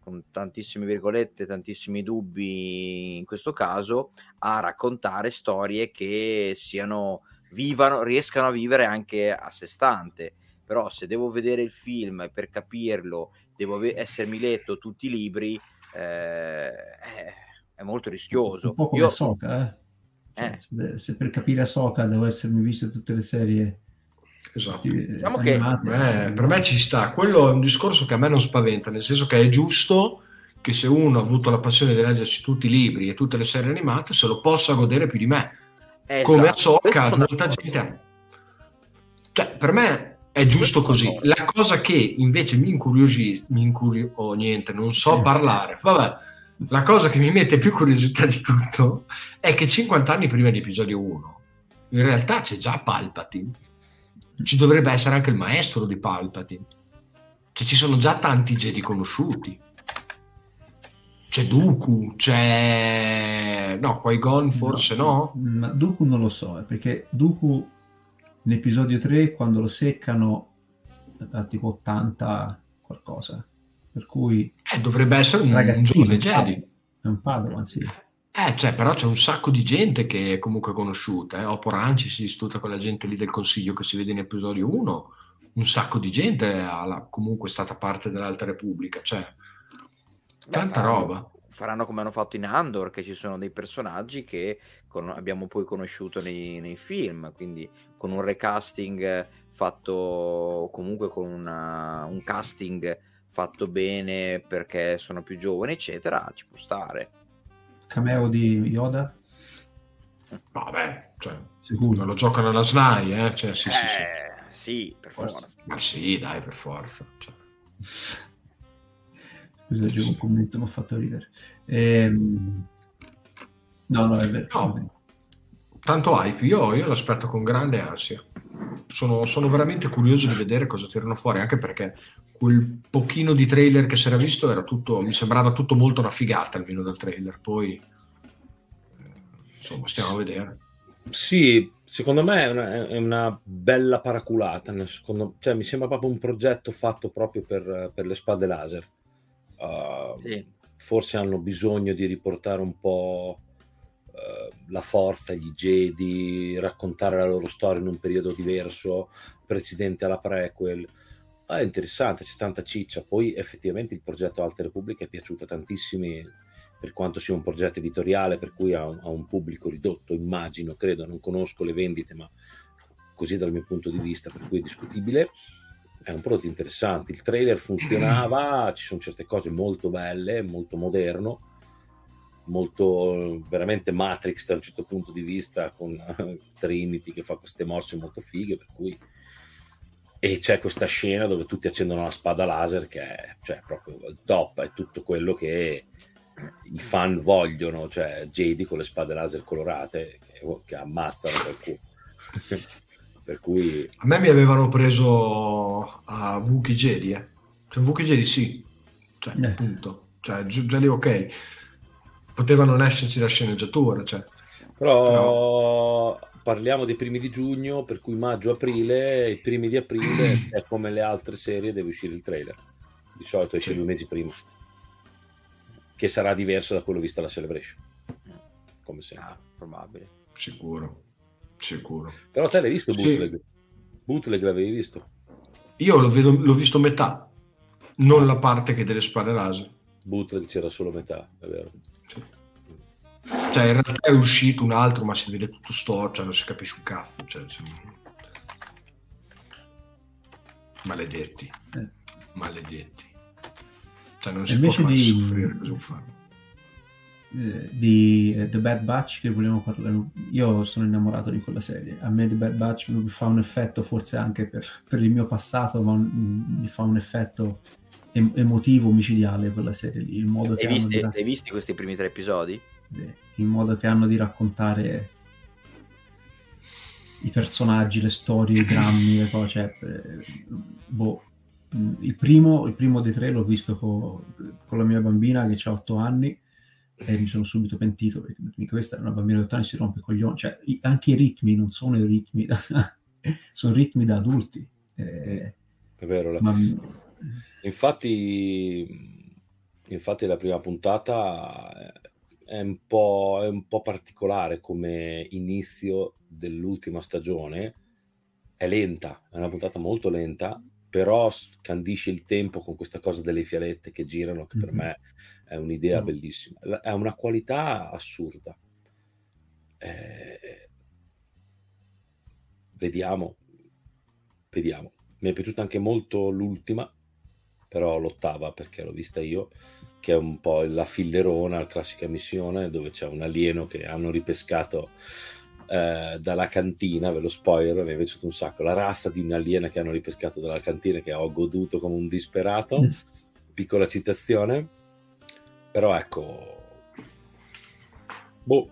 con tantissime virgolette, tantissimi dubbi in questo caso, a raccontare storie che siano vivano, riescano a vivere anche a sé stante. Però se devo vedere il film e per capirlo devo ave- essermi letto tutti i libri, eh, è, è molto rischioso. Un po' come Io- Ahsoka, eh. Eh, Se, se per capire Ahsoka devo essermi visto tutte le serie Esatto. eh, Diciamo che- animate. Eh, per me ci sta, quello è un discorso che a me non spaventa, nel senso che è giusto che se uno ha avuto la passione di leggersi tutti i libri e tutte le serie animate se lo possa godere più di me. eh, Come esatto, questo Ahsoka, molta gente... Cioè, per me è giusto così. La cosa che invece mi incuriosisce, mi incurio... oh, niente, non so parlare. Vabbè, la cosa che mi mette più curiosità di tutto è che 50 anni prima di episodio 1, in realtà c'è già Palpatine. Ci dovrebbe essere anche il maestro di Palpatine. Cioè, ci sono già tanti Jedi conosciuti. C'è Dooku, c'è... No, Qui-Gon forse no? no? Ma Dooku non lo so, eh, perché Dooku in episodio 3 quando lo seccano a tipo 80 qualcosa per cui eh, dovrebbe essere un, ragazzino, un Jedi è un Padawan sì eh, cioè, però c'è un sacco di gente che è comunque conosciuta. Eh. Oppo Ranci si disputa con la gente lì del consiglio che si vede in episodio 1. Un sacco di gente è comunque stata parte dell'Alta Repubblica. Cioè, tanta Beh, roba. Faranno come hanno fatto in Andor, che ci sono dei personaggi che con, abbiamo poi conosciuto nei, nei, film. Quindi con un recasting fatto comunque con una, un casting fatto bene perché sono più giovani, eccetera, ci può stare. Cameo di Yoda? Vabbè, cioè, sicuro lo giocano alla SNAI, eh? Cioè, sì, eh, sì, sì. sì, per forza. forza. Ma sì, dai, per forza. Cioè. Scusa, sì. un commento mi ha fatto ridere. Ehm... No, no, è vero. No. Tanto hype, io, io l'aspetto con grande ansia. Sono, sono, veramente curioso di vedere cosa tirano fuori, anche perché quel pochino di trailer che si era visto era tutto, mi sembrava tutto molto una figata almeno dal trailer. Poi, eh, insomma, stiamo a vedere. Sì, secondo me è una, è una bella paraculata. Secondo, cioè, mi sembra proprio un progetto fatto proprio per, per le spade laser. Uh, sì. Forse hanno bisogno di riportare un po' la forza, gli Jedi, raccontare la loro storia in un periodo diverso, precedente alla prequel. Ah, è interessante, c'è tanta ciccia. Poi effettivamente il progetto Alta Repubblica è piaciuto a tantissimi, per quanto sia un progetto editoriale, per cui ha un, ha un pubblico ridotto, immagino, credo, non conosco le vendite, ma così dal mio punto di vista, per cui è discutibile è un prodotto interessante. Il trailer funzionava, ci sono certe cose molto belle, molto moderno, molto veramente Matrix da un certo punto di vista, con Trinity che fa queste mosse molto fighe, per cui e c'è questa scena dove tutti accendono la spada laser che è cioè, proprio il top, è tutto quello che i fan vogliono, cioè Jedi con le spade laser colorate che, che ammazzano qualcuno. Per cui... A me mi avevano preso a Wookiee Jedi, eh. Cioè, Wookiee Jedi sì, cioè, eh. appunto. Cioè, già lì ok. Poteva non esserci la sceneggiatura, cioè. Però, Però, parliamo dei primi di giugno, per cui maggio-aprile, i primi di aprile, è come le altre serie, deve uscire il trailer. Di solito esce sì. due mesi prima. Che sarà diverso da quello visto alla Celebration. Come sempre. Ah, probabile. Sicuro. Sicuro. Però te l'hai visto Bootleg? Sì. Bootleg l'avevi visto? Io l'ho, vedo, l'ho, visto metà, non la parte che delle spare laser. Bootleg c'era solo metà, è vero. Sì. Cioè, in realtà è uscito un altro, ma si vede tutto storto, cioè non si capisce un cazzo. Cioè, Maledetti. Eh. Maledetti. Cioè, non si Invece può far di... soffrire così un fan. Eh, di eh, The Bad Batch che volevo parlare. Io sono innamorato di quella serie. A me The Bad Batch mi fa un effetto, forse anche per, per il mio passato, ma un, mi fa un effetto emotivo, micidiale quella serie lì. Il modo hai, visti, rac- hai visti questi primi tre episodi? Il modo che hanno di raccontare i personaggi, le storie, i drammi, le cose. Cioè, eh, boh. Il primo, il primo dei tre l'ho visto con, con la mia bambina che ha otto anni e mi sono subito pentito perché questa è una bambina di 8 anni si rompe con gli occhi cioè anche i ritmi non sono i ritmi da, sono ritmi da adulti eh, è vero la... ma... infatti infatti la prima puntata è un, po', è un po' particolare come inizio dell'ultima stagione è lenta è una puntata molto lenta però scandisce il tempo con questa cosa delle fialette che girano, che per mm-hmm. me è un'idea mm. bellissima. Ha una qualità assurda. Eh, vediamo, vediamo. Mi è piaciuta anche molto l'ultima, però l'ottava perché l'ho vista io, che è un po' la fillerona, la classica missione dove c'è un alieno che hanno ripescato eh, dalla cantina, ve lo spoiler, mi è piaciuto un sacco, la razza di un'aliena che hanno ripescato dalla cantina che ho goduto come un disperato, piccola citazione, però ecco, boh,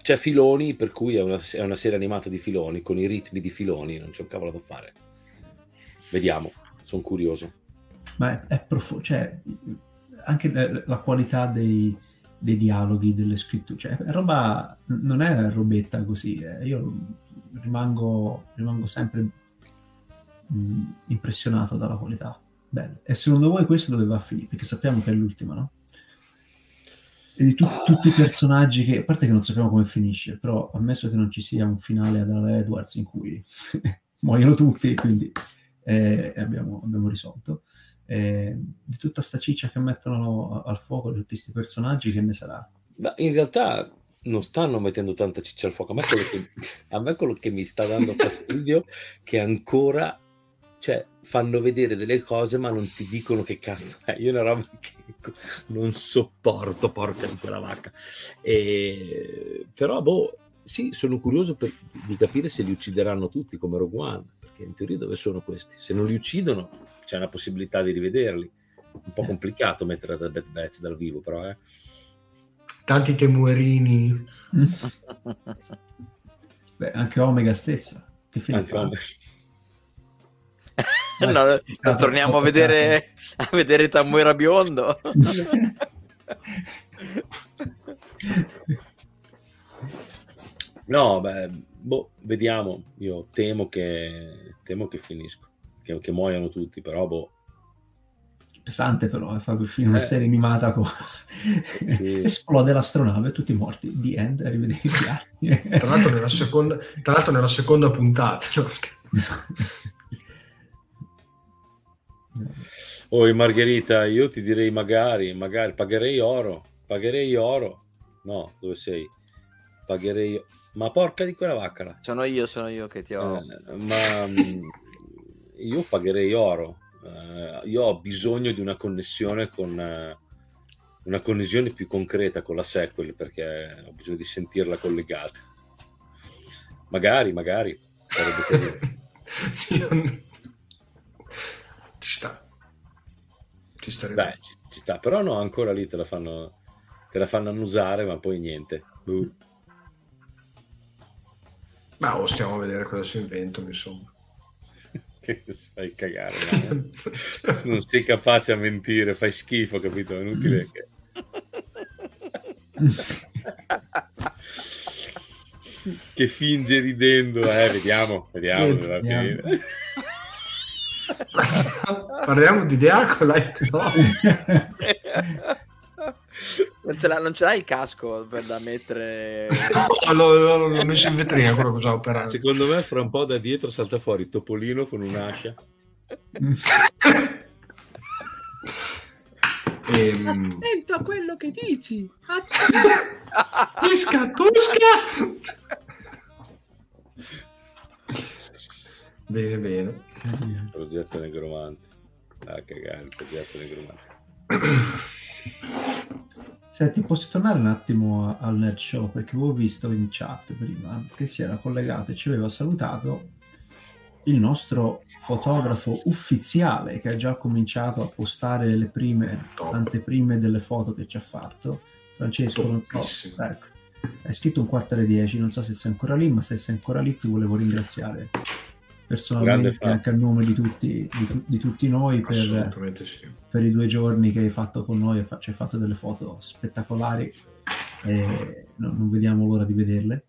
c'è Filoni, per cui è una, è una, serie animata di Filoni, con i ritmi di Filoni, non c'è un cavolo da fare. Vediamo, sono curioso. Ma è, è profondo, cioè, anche la, la qualità dei, dei, dialoghi, delle scritture, cioè, è roba, non è robetta così, eh. io rimango, rimango sempre mh, impressionato dalla qualità. Bello. E secondo voi questo dove va a finire? Perché sappiamo che è l'ultima, no? e di tu- tutti i personaggi che, a parte che non sappiamo come finisce, però ammesso che non ci sia un finale ad Ala Edwards in cui muoiono tutti, quindi eh, abbiamo, abbiamo, risolto. Eh, di tutta sta ciccia che mettono al fuoco, di tutti questi personaggi, che ne sarà? Ma in realtà non stanno mettendo tanta ciccia al fuoco. A me quello che, me quello che mi sta dando fastidio che ancora cioè fanno vedere delle cose ma non ti dicono che cazzo è io una roba che non sopporto porca di quella vacca e... però boh sì sono curioso per... di capire se li uccideranno tutti come Rogue One perché in teoria dove sono questi se non li uccidono c'è una possibilità di rivederli un po' eh. complicato mettere da Bad Batch dal vivo però eh. tanti temuerini Beh, anche Omega stessa che fine anche fa? Omega no, no, torniamo a vedere, a vedere Tamuera biondo. no, beh, boh, vediamo. Io temo che, temo che finisco, che, che muoiano tutti, però boh. Pesante però, eh, fa per fine una eh. serie animata con... sì. esplode l'astronave, tutti morti, di end, arrivederci, grazie. Tra l'altro nella seconda, tra l'altro nella seconda puntata. Cioè... Oh, Margherita, io ti direi magari, magari pagherei oro, pagherei oro. No, dove sei? Pagherei ma porca di quella vacca. Sono io, sono io che ti ho. Eh, ma mm, io pagherei oro. Uh, io ho bisogno di una connessione con uh, una connessione più concreta con la sequel perché ho bisogno di sentirla collegata. Magari, magari. Ci sta. Ci, Beh, ci, ci, sta, però no, ancora lì te la fanno, te la fanno annusare, ma poi niente. Uh. Ma o stiamo a vedere cosa si inventano, insomma. che fai cagare, no? non sei capace a mentire, fai schifo, capito? È inutile che... che finge ridendo, eh, vediamo, vediamo. vediamo. Parliamo di Diacolite, no? Non ce, non ce, l'hai il casco per da mettere l'ho, l'ho messo in vetrina quello che stavo operando secondo me fra un po' da dietro salta fuori Topolino con un'ascia. Ehm... attento a quello che dici. Tusca, Tusca! Bene bene. Progetto negromante. A cagare, il progetto negromante. Senti, posso tornare un attimo al Nerd Show? Perché avevo visto in chat prima che si era collegato e ci aveva salutato il nostro fotografo ufficiale che ha già cominciato a postare le prime anteprime delle foto che ci ha fatto. Francesco, non so, ecco, hai scritto un quarto alle dieci, non so se sei ancora lì, ma se sei ancora lì ti volevo ringraziare personalmente anche a nome di tutti, di, di tutti noi per, sì. per, i due giorni che hai fatto con noi, ci hai fatto delle foto spettacolari e non, non vediamo l'ora di vederle.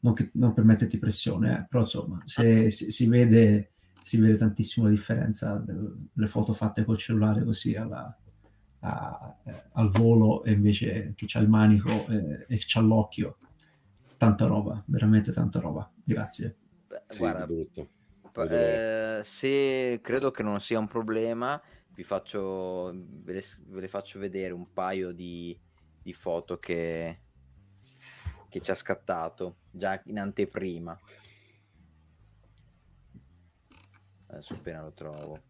Non, che, non per metterti pressione, eh, però insomma, se, si, si, vede, si vede tantissimo la differenza delle foto fatte col cellulare così alla, a, eh, al volo e invece chi c'ha il manico eh, e c'ha l'occhio. Tanta roba, veramente tanta roba. Grazie. Beh, sì, guarda, brutto eh, se credo che non sia un problema, vi faccio, ve le, ve le faccio vedere un paio di, di foto che, che ci ha scattato già in anteprima. Adesso appena lo trovo.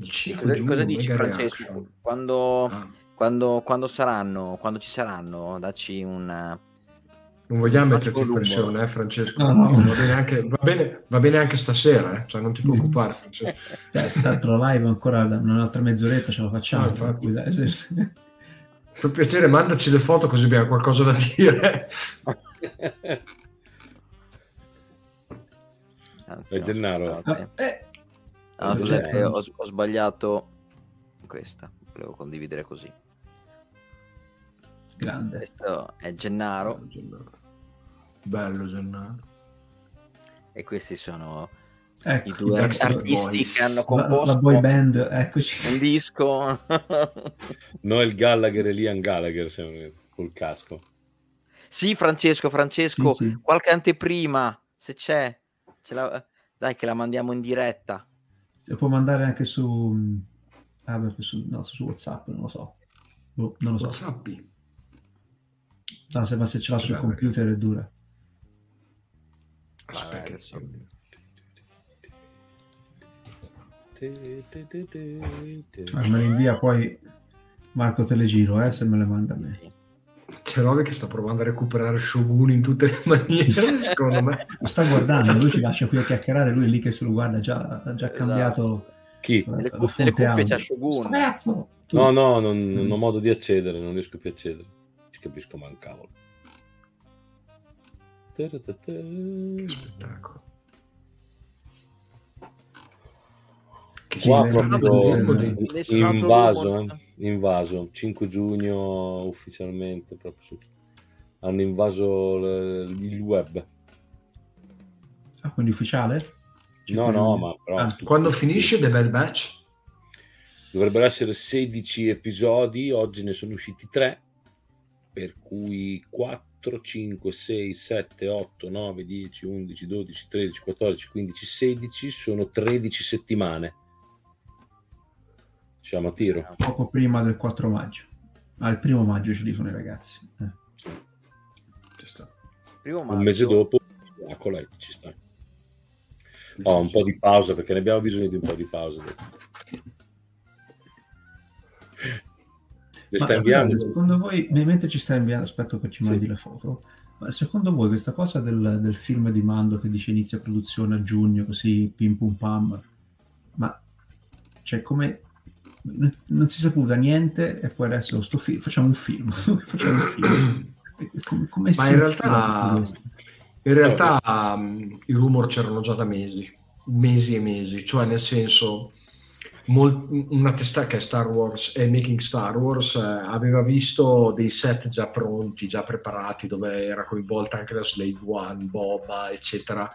Cosa, cosa, dici Francesco? Quando, ah. quando, quando saranno, quando ci saranno, dacci un... Non vogliamo metterti in pressione, eh, Francesco. No, no. Va, bene anche, va, bene, va, bene anche, stasera, eh? cioè, non ti preoccupare. Cioè. Tanto la live ancora un'altra mezz'oretta ce la facciamo. No, per piacere, mandaci le foto così abbiamo qualcosa da dire. Anzi, è Gennaro. Eh. No, scusate, ho, ho sbagliato questa, volevo condividere così. Grande. Questo è Gennaro. Gennaro. Bello Gennaro. E questi sono ecco, i due artisti boys. che hanno composto la, la boy band, eccoci. un disco. Noel Gallagher e Liam Gallagher col casco. Sì, Francesco, Francesco, sì, sì. qualche anteprima, se c'è. La... Dai che la mandiamo in diretta. La può mandare anche su... Ah, su, no, su WhatsApp, non lo so. Boh, non lo so. WhatsApp. No, se, ma se ce l'ha sul computer è dura. Aspetta. Ah, me le invia poi Marco Telegiro, eh, se me le manda a me. C'è Roby che sta provando a recuperare Shogun in tutte le maniere, secondo me. Lo sta guardando, lui ci lascia qui a chiacchierare, lui è lì che se lo guarda, già, ha già esatto. cambiato. Chi? Nelle, nelle cuffie c'è Shogun. Strazzo! No, no, non, non, ho modo di accedere, non riesco più a accedere. Ci capisco mancavolo. Spettacolo. Qua proprio invaso, eh? invaso, 5 giugno ufficialmente, proprio su... hanno invaso il web. Ah, quindi ufficiale? No, no, ma però... Ah. Quando finisce The Bad Batch? Dovrebbero essere 16 episodi, oggi ne sono usciti 3, per cui 4 4, 5, 6, 7, 8, 9, 10, 11, 12, 13, 14, 15, 16 sono 13 settimane. Siamo a tiro. Poco prima del 4 maggio. Al ah, primo maggio ci dicono i ragazzi. Eh. Maggio... Un mese dopo a Colette ci sta. Ho oh, un po' di pausa perché ne abbiamo bisogno di un po' di pausa. Le sta inviando? Secondo voi, mentre ci sta inviando, aspetto che ci mandi sì. le foto, ma secondo voi questa cosa del, del, film di Mando che dice inizia produzione a giugno, così pim pum pam, ma cioè come non si saputa niente e poi adesso sto fi- facciamo un film, facciamo un film. Come, come ma in realtà, in realtà um, i rumor c'erano già da mesi, mesi e mesi, cioè nel senso Mol- una testa che è Star Wars e Making Star Wars eh, aveva visto dei set già pronti, già preparati, dove era coinvolta anche la Slave One, Boba, eccetera.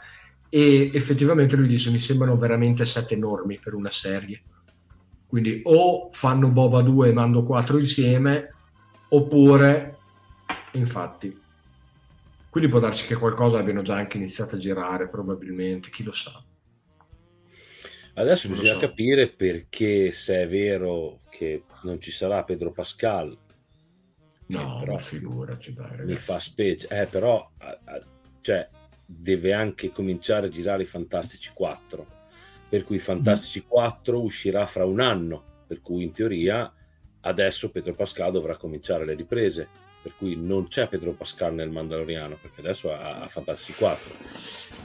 E effettivamente lui dice: Mi sembrano veramente set enormi per una serie. Quindi o fanno Boba 2 e Mando 4 insieme, oppure, infatti. Quindi può darsi che qualcosa abbiano già anche iniziato a girare, probabilmente, chi lo sa. Adesso bisogna so. capire perché se è vero che non ci sarà Pedro Pascal. No, però figuraci, dai, mi fa specie. Eh, però cioè, deve anche cominciare a girare i Fantastici 4. Per cui i Fantastici mm. 4 uscirà fra un anno. Per cui in teoria adesso Pedro Pascal dovrà cominciare le riprese per cui non c'è Pedro Pascal nel Mandaloriano perché adesso ha, ha Fantasy 4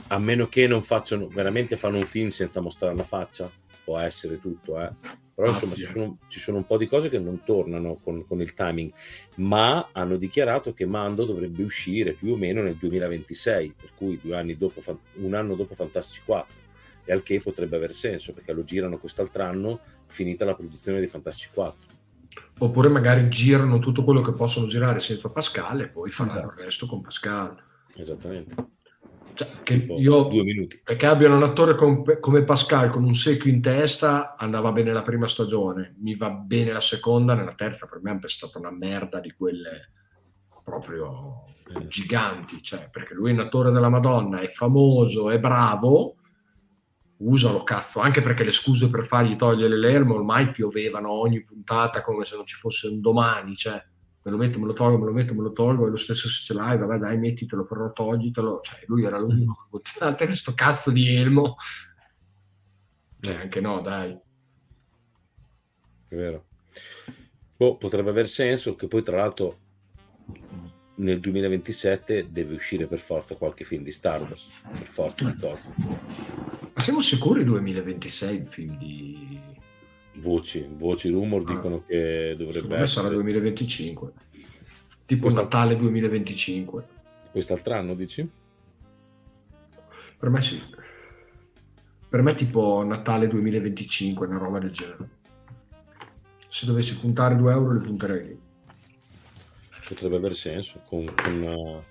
a meno che non facciano veramente fanno un film senza mostrare la faccia può essere tutto eh. però ah, insomma sì. ci, sono, ci, sono, un po' di cose che non tornano con, con, il timing ma hanno dichiarato che Mando dovrebbe uscire più o meno nel 2026 per cui due anni dopo un anno dopo Fantasy 4 e al che potrebbe aver senso perché lo girano quest'altro anno finita la produzione di Fantasy 4 oppure magari girano tutto quello che possono girare senza Pascal e poi faranno esatto. il resto con Pascal. Esattamente. Cioè, che io, due minuti. Perché abbiano un attore com- come Pascal con un secchio in testa andava bene la prima stagione, mi va bene la seconda, nella terza per me è stata una merda di quelle proprio eh. giganti, cioè, perché lui è un attore della Madonna, è famoso, è bravo, usalo cazzo, anche perché le scuse per fargli togliere l'elmo ormai piovevano ogni puntata come se non ci fosse un domani, cioè me lo metto, me lo tolgo, me lo metto, me lo tolgo, è lo stesso se ce l'hai, vabbè dai mettitelo, però toglitelo, cioè lui era l'unico che poteva tenere questo cazzo di elmo, cioè anche no dai. È vero. boh, potrebbe aver senso che poi tra l'altro nel 2027 deve uscire per forza qualche film di Star Wars, per forza di corpo. Ma siamo sicuri 2026 il film di... Voci, voci rumor ah. dicono che dovrebbe essere... sarà 2025. Tipo Questa... Natale 2025. Quest'altro anno, dici? Per me sì. Per me tipo Natale 2025, una roba del genere. Se dovessi puntare 2 euro, li punterei lì potrebbe aver senso con, con, uh,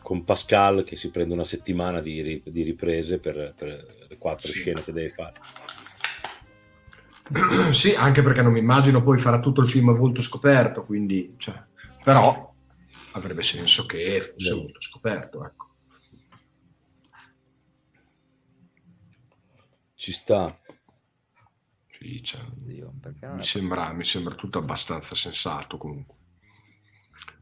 con, Pascal che si prende una settimana di, di riprese per, per, le quattro sì. scene che deve fare. Sì, anche perché non mi immagino poi farà tutto il film a volto scoperto, quindi, cioè, però avrebbe senso che fosse a volto scoperto, ecco. Ci sta. Sì, cioè, Dio, mi, sembra, mi sembra tutto abbastanza sensato comunque.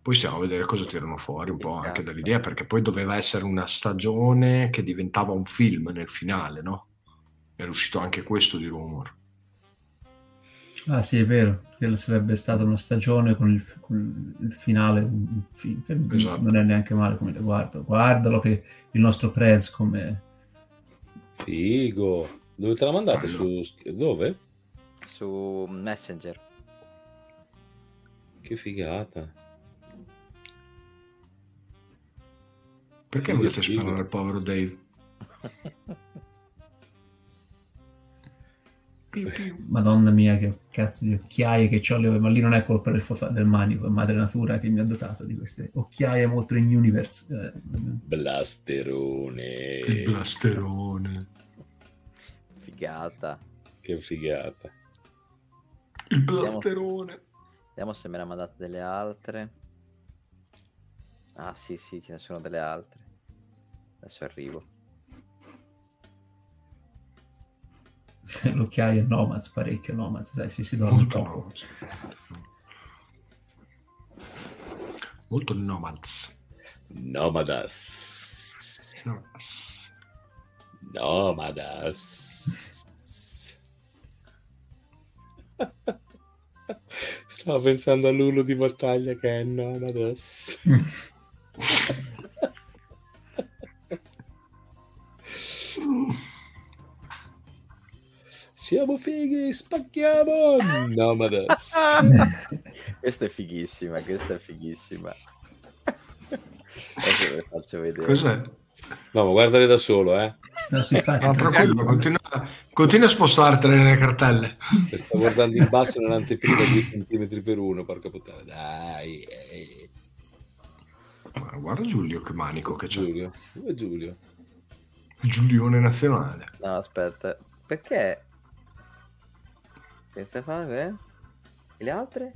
Poi stiamo a vedere cosa tirano fuori un po' anche dall'idea, perché poi doveva essere una stagione che diventava un film nel finale, no? Era uscito anche questo di rumor. Ah sì, è vero, che sarebbe stata una stagione con il, con il finale, un film che esatto. non è neanche male come le guardo. Guardalo che il nostro press come... Figo! Dove te la mandate? Su... Dove? Su Messenger. Che figata. Perché sì, volete sparare al povero Dave? Madonna mia, che cazzo di occhiaie che ho, ma lì non è colpa del, fofa, del manico, è madre natura che mi ha dotato di queste occhiaie molto in universe. Eh. Blasterone. Il blasterone. Figata. Che figata. Il blasterone. Vediamo, vediamo se me ne ha mandate delle altre. Ah sì, sì, ce ne sono delle altre. Adesso arrivo. L'occhiaio è Nomads, parecchio Nomads, sai, si, si dorme Molto poco. Molto Nomads. Nomadas. Nomadas. Stavo pensando all'uno di battaglia che è Nomadas. Siamo fighi, spacchiamo! Nomadas. questa è fighissima, questa è fighissima. Adesso ve faccio vedere. Cos'è? No, ma guardale da solo, eh. No, si fa. No, tranquillo, continua, continua, a spostartene nelle cartelle. sto guardando in basso nell'anteprima 2 cm per uno, porca puttana. Dai. Eh. Guarda Giulio che manico che c'è. Giulio, dove Giulio? Giulione nazionale. No, aspetta, perché? Stai facendo? Eh? E le altre?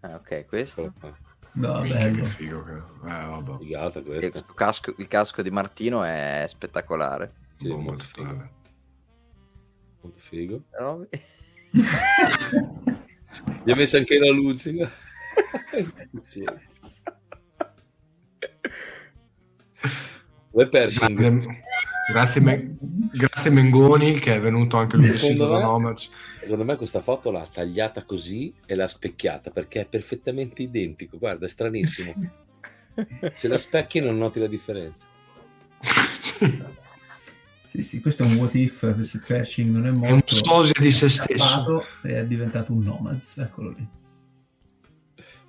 Ah, ok, questo. No, bello. Che figo che... Eh, vabbè. Figata questa. Il casco, il casco di Martino è spettacolare. Sì, molto, molto figo. Molto figo. No? Gli ha messo anche la luce. sì. Web Pershing. Grazie, grazie, Me- grazie, Mengoni che è venuto anche lui secondo me, Nomads. Secondo me questa foto l'ha tagliata così e l'ha specchiata perché è perfettamente identico. Guarda, è stranissimo. Se la specchi non noti la differenza. sì, sì, questo è un what if, se Pershing non è morto. È un sosia di se stesso. E è diventato un Nomads, eccolo lì.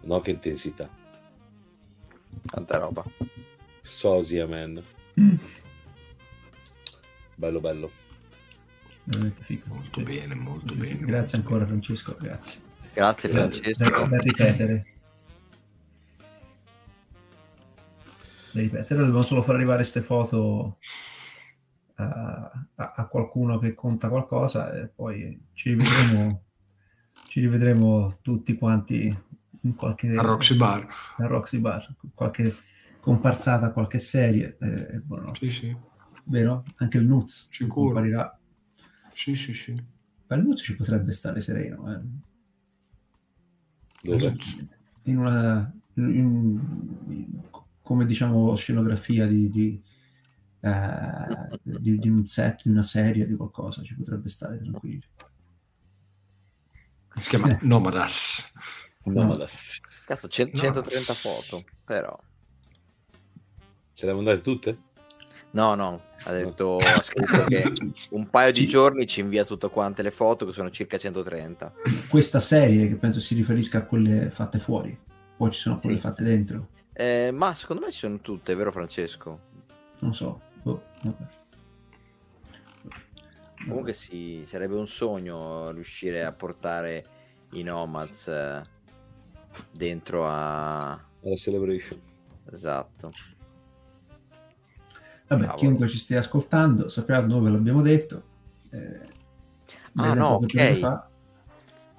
No, che intensità. Tanta roba. Sosia, man. Mm. Bello, bello. Veramente figo. Molto sì. bene, molto sì, bene. Sì, grazie ancora, Francesco. Grazie. Grazie, Francesco. Da, da ripetere. Da ripetere, dobbiamo solo far arrivare queste foto a, a, a, qualcuno che conta qualcosa e poi ci rivedremo, ci rivedremo tutti quanti in qualche... A Roxy Bar. A Roxy Bar, qualche comparsata qualche serie. Eh. Sì, sì. Vero? Anche il Nuz Sicuro. comparirà. Sì, sì, sì. Ma il Nuz ci potrebbe stare sereno. Eh. Dove? In una... In, in, come diciamo scenografia di, di, eh, di, di, un set, di una serie, di qualcosa, ci potrebbe stare tranquillo. Si chiama Nomadas. Nomadas. Cazzo, 100 130 foto, però. Ce le avevo andate tutte? No, no, ha detto, ha scritto che un paio di giorni ci invia tutte quante le foto, che sono circa 130. Questa serie, che penso si riferisca a quelle fatte fuori, poi ci sono quelle Sì. fatte dentro. Eh, ma secondo me ci sono tutte, vero Francesco? Non so. Boh, vabbè. Comunque sì, sarebbe un sogno riuscire a portare i Nomads eh, dentro a... Alla Celebration. Esatto. Vabbè, Cavolo. chiunque ci stia ascoltando saprà dove l'abbiamo detto. Eh, Ah, no, ok. fa.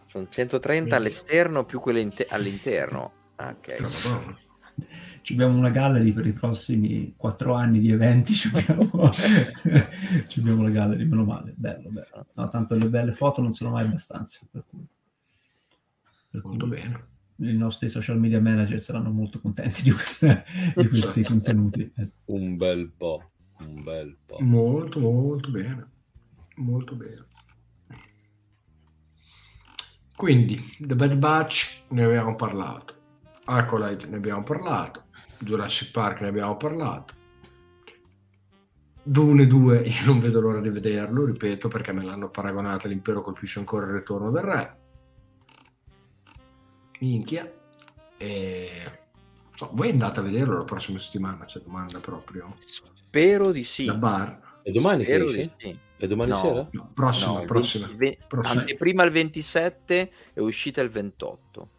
Sono 130 all'esterno più quelle inte- all'interno. Ah, ok. Ci abbiamo una gallery per i prossimi quattro anni di eventi. Ci abbiamo, ci abbiamo la gallery, meno male. Bello, bello. No, tanto le belle foto non sono mai abbastanza. Per cui, per cui Molto bene. I nostri social media manager saranno molto contenti di, queste- di questi contenuti. Un bel po'. Un bel po'. Molto, molto bene. Molto bene. Quindi, The Bad Batch ne abbiamo parlato. Acolyte ne abbiamo parlato. Jurassic Park ne abbiamo parlato. Dune 2 io non vedo l'ora di vederlo, ripeto, perché me l'hanno paragonato all'impero colpisce ancora il ritorno del re. Minchia. E... so, voi andate a vederlo la prossima settimana, c'è domanda proprio. Spero di sì. La bar. E domani Spero di sì. E domani No. sera? No, prossima, No, il prossima. 20 il ve- prossima. Anteprima il 27 e uscita il 28.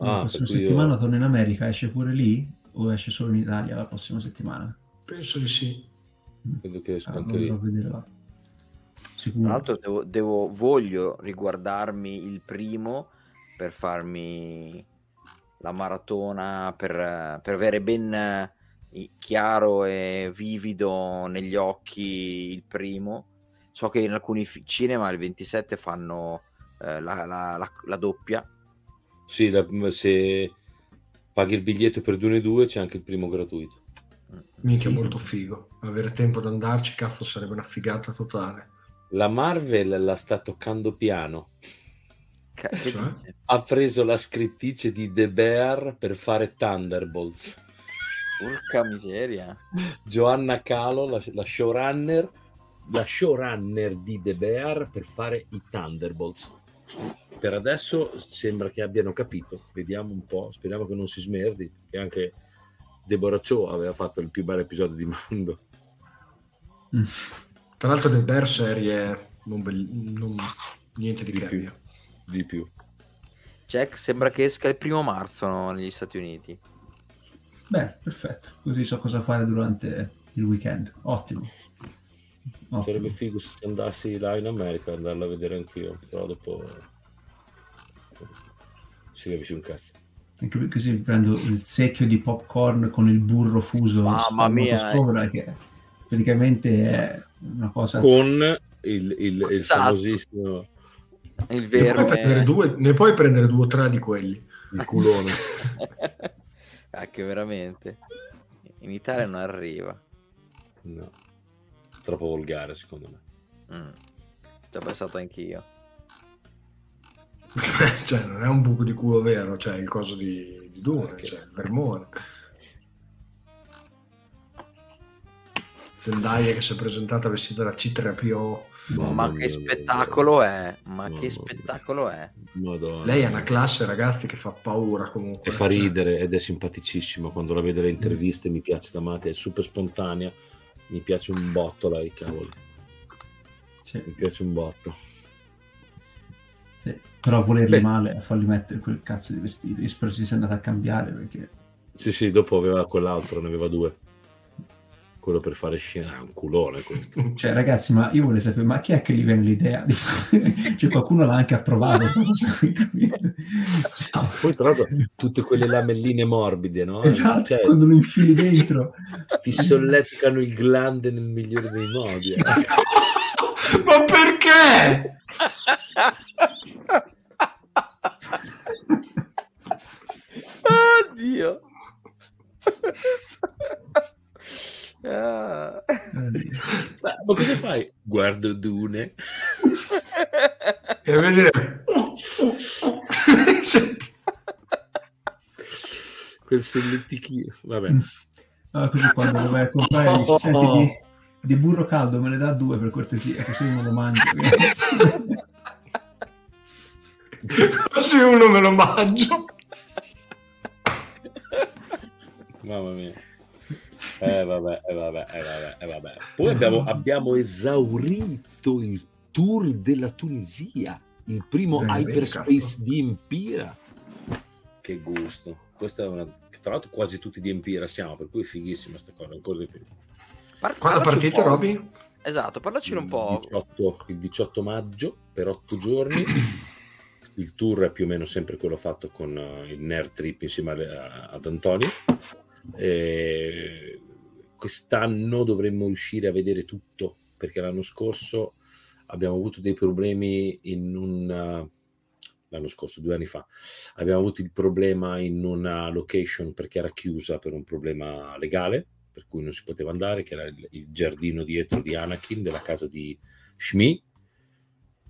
la Ah, prossima per cui io- settimana torno in America, esce pure lì o esce solo in Italia la prossima settimana? Penso di sì. Credo che esca Ah, anche lì. vedere là. Sicuro. Tra l'altro devo, devo- voglio riguardarmi il primo per farmi la maratona, per, per avere ben eh, chiaro e vivido negli occhi il primo. So che in alcuni cinema il 27 fanno eh, la, la- la- la doppia. Sì, la- se paghi il biglietto per Dune 2 c'è anche il primo gratuito. Minchia, molto figo. Avere tempo di andarci, cazzo, sarebbe una figata totale. La Marvel la sta toccando piano. Cioè? Ha preso la scrittrice di The Bear per fare Thunderbolts. Porca miseria. Joanna Calo, la, la showrunner, la showrunner di The Bear per fare i Thunderbolts. Per adesso sembra che abbiano capito. Vediamo un po', speriamo che non si smerdi. Che anche Deborah Cho aveva fatto il più bel episodio di mondo. Tra l'altro, The Bear serie non bell- non- niente di, Di che. più. Di più. Jack sembra che esca il primo marzo no, negli Stati Uniti. Beh, perfetto. Così so cosa fare durante il weekend. Ottimo. Ottimo. Sarebbe figo se andassi là in America andarla a vedere anch'io, però dopo si capisce un cazzo. Anche perché così prendo il secchio di popcorn con il burro fuso Mamma mia, eh. che praticamente è una cosa... Con il, il, il Esatto. famosissimo Il Ne puoi, prendere due, ne puoi prendere due o tre di quelli. il culone. ah, che veramente. In Italia non arriva. No. Troppo volgare secondo me. Mm. Ci ho pensato anch'io. cioè, non è un buco di culo vero, cioè il coso di, di Dune, Ok. cioè il vermone. Zendaya che si è presentata vestita da C3PO. Mamma Ma mia, che spettacolo è? Ma Mamma che spettacolo è? Madonna. Lei è una classe, ragazzi, che fa paura comunque. E fa Cioè, ridere ed è simpaticissima quando la vedo alle interviste, mi piace da matti, è super spontanea, mi piace un botto lei, cavolo, Sì, mi piace un botto. sì. Però volerli Beh. male a fargli mettere quel cazzo di vestito. Io spero si sia andata a cambiare perché... Sì, sì, dopo aveva quell'altro, ne aveva due. Quello per fare scena, è un culone questo. Cioè, ragazzi, ma io volevo sapere, ma chi è che gli viene l'idea di fare... cioè, qualcuno l'ha anche approvato sta cosa qui, capito? Poi tra l'altro tutte quelle lamelline morbide, no? Esatto, Cioè, quando lo infili dentro. ti solleticano il glande nel migliore dei modi. eh. Ma perché? Oddio. Ah. Ma, ma cosa fai? Guardo Dune. e invece quel solletichino vabbè allora, così quando lo vai a comprare dici, senti di, di, burro caldo me ne dà due per cortesia così uno lo mangio così uno me lo mangio mamma mia eh vabbè, eh vabbè, eh vabbè, eh vabbè. Poi abbiamo, abbiamo, esaurito il tour della Tunisia, il primo eh, hyperspace di Empira. Che gusto. Questa è una... Tra l'altro quasi tutti di Empira siamo, per cui è fighissima questa cosa, ancora di più. Par- Quando partite, Roby? Esatto, parlaci un po'. 18, il 18 maggio, per otto giorni. il tour è più o meno sempre quello fatto con uh, il Nerd Trip insieme a, ad Antonio. E quest'anno dovremmo riuscire a vedere tutto perché l'anno scorso abbiamo avuto dei problemi in un l'anno scorso, due anni fa, abbiamo avuto il problema in una location perché era chiusa per un problema legale, per cui non si poteva andare, che era il, il giardino dietro di Anakin, della casa di Shmi,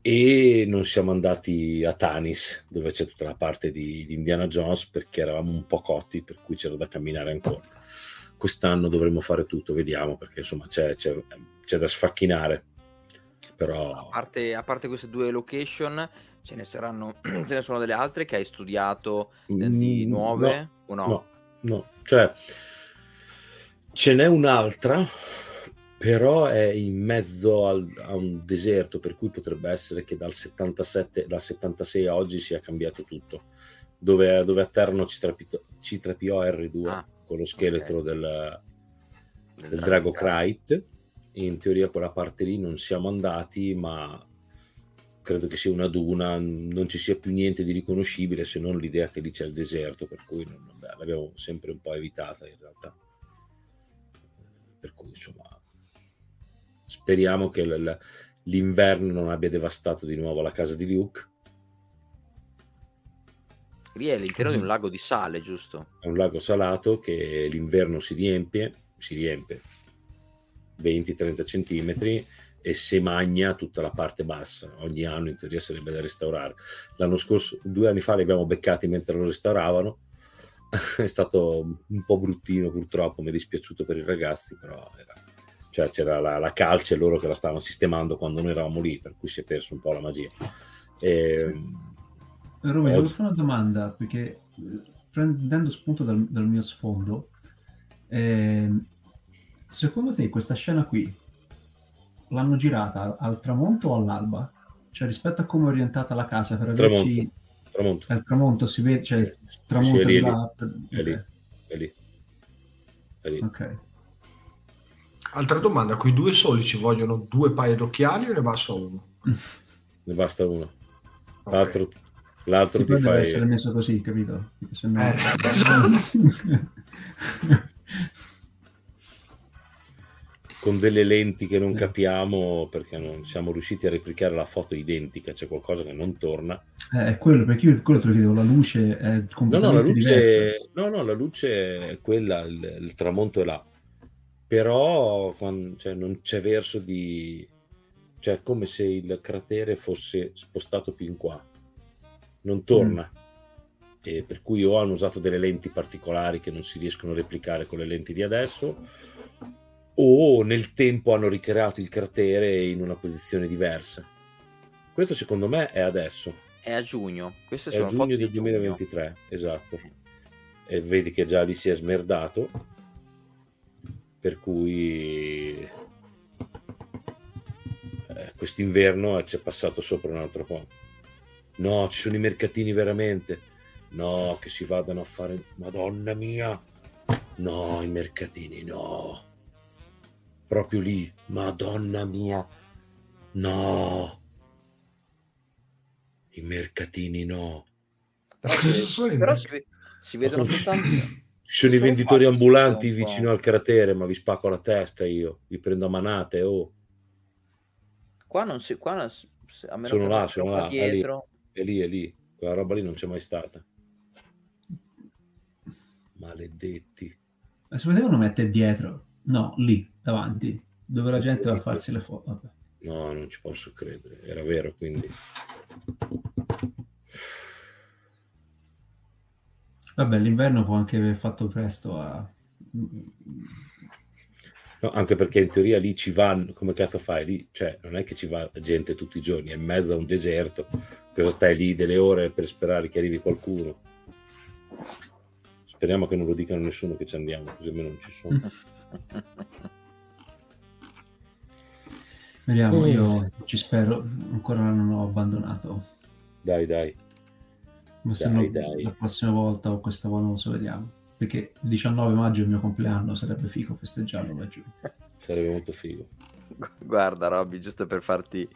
e non siamo andati a Tanis, dove c'è tutta la parte di, di Indiana Jones, perché eravamo un po' cotti, per cui c'era da camminare ancora quest'anno dovremmo fare tutto, vediamo, perché insomma c'è, c'è, c'è da sfacchinare. Però... A parte, a parte, queste due location, ce ne saranno, ce ne sono delle altre che hai studiato eh, di mm, nuove no, o no? No, no, cioè ce n'è un'altra, però è in mezzo al, a un deserto, per cui potrebbe essere che dal 77, dal 76 a oggi sia cambiato tutto, dove, dove atterrano C3PO, C3PO R2. Ah con lo scheletro okay. del, del, del Drago Krayt. In teoria quella parte lì non siamo andati, ma credo che sia una duna, non ci sia più niente di riconoscibile se non l'idea che lì c'è il deserto, per cui non, beh, l'abbiamo sempre un po' evitata in realtà. Per cui insomma speriamo che l'inverno non abbia devastato di nuovo la casa di Luke Lì è all'interno di un lago di sale, giusto? È un lago salato che l'inverno si riempie, si riempie 20-30 centimetri e si magna tutta la parte bassa. Ogni anno in teoria sarebbe da restaurare. L'anno scorso, due anni fa, li abbiamo beccati mentre lo restauravano. è stato un po' bruttino purtroppo, mi è dispiaciuto per i ragazzi, però era, cioè, c'era la, la calce loro che la stavano sistemando quando noi eravamo lì, per cui si è perso un po' la magia. E, sì Rome, devo fare una domanda perché eh, prendendo spunto dal, dal mio sfondo, eh, secondo te questa scena qui l'hanno girata al tramonto o all'alba? Cioè rispetto a come è orientata la casa per averci... Tramonto. Al tramonto si vede, cioè il tramonto sì, è, lì, là... è, lì, è lì, è lì. Ok. Altra domanda, quei due soli ci vogliono due paia d'occhiali o ne basta uno? ne basta uno. Okay. L'altro L'altro ti deve essere messo così, capito? No... Eh, con delle lenti che non capiamo perché non siamo riusciti a replicare la foto identica, c'è qualcosa che non torna. Eh, è quello, perché io quello te lo chiedevo, la luce è completamente no, no, la luce, No, no, la luce è quella, il, il tramonto è là. Però quando, cioè, non c'è verso di... cioè è come se il cratere fosse spostato più in qua non torna. Mm. E per cui o hanno usato delle lenti particolari che non si riescono a replicare con le lenti di adesso, o nel tempo hanno ricreato il cratere in una posizione diversa. Questo secondo me è adesso. È a giugno. Queste è a giugno del 2023, giugno. esatto. E vedi che già lì si è smerdato. Per cui eh, quest'inverno ci è passato sopra un altro po'. No, ci sono i mercatini veramente. No, che si vadano a fare. Madonna mia. No, i mercatini, no. Proprio lì. Madonna mia. No. I mercatini, no. Però, si, si, vedono soltanto. Ci sono i venditori ambulanti vicino al cratere, ma vi spacco la testa io. Vi prendo a manate, oh. Qua non si. Qua non, a meno sono là, sono là. Dietro è lì, è lì, quella roba lì non c'è mai stata. Maledetti. Ma si potevano mettere dietro? No, lì, davanti, dove la gente va a farsi le foto. No, non ci posso credere, era vero, quindi... Vabbè, l'inverno può anche aver fatto presto a... No, anche perché in teoria lì ci va, come cazzo fai lì? Cioè, non è che ci va gente tutti i giorni, è in mezzo a un deserto. Cosa stai lì delle ore per sperare che arrivi qualcuno? Speriamo che non lo dicano nessuno che ci andiamo, così almeno non ci sono. Vediamo, io ci spero, ancora non ho abbandonato. Dai, dai. Ma se Dai, no, dai. la prossima volta o questa volta non so, vediamo. Perché il 19 maggio è il mio compleanno, sarebbe figo festeggiarlo laggiù. Sarebbe molto figo. Guarda, Robby, giusto per farti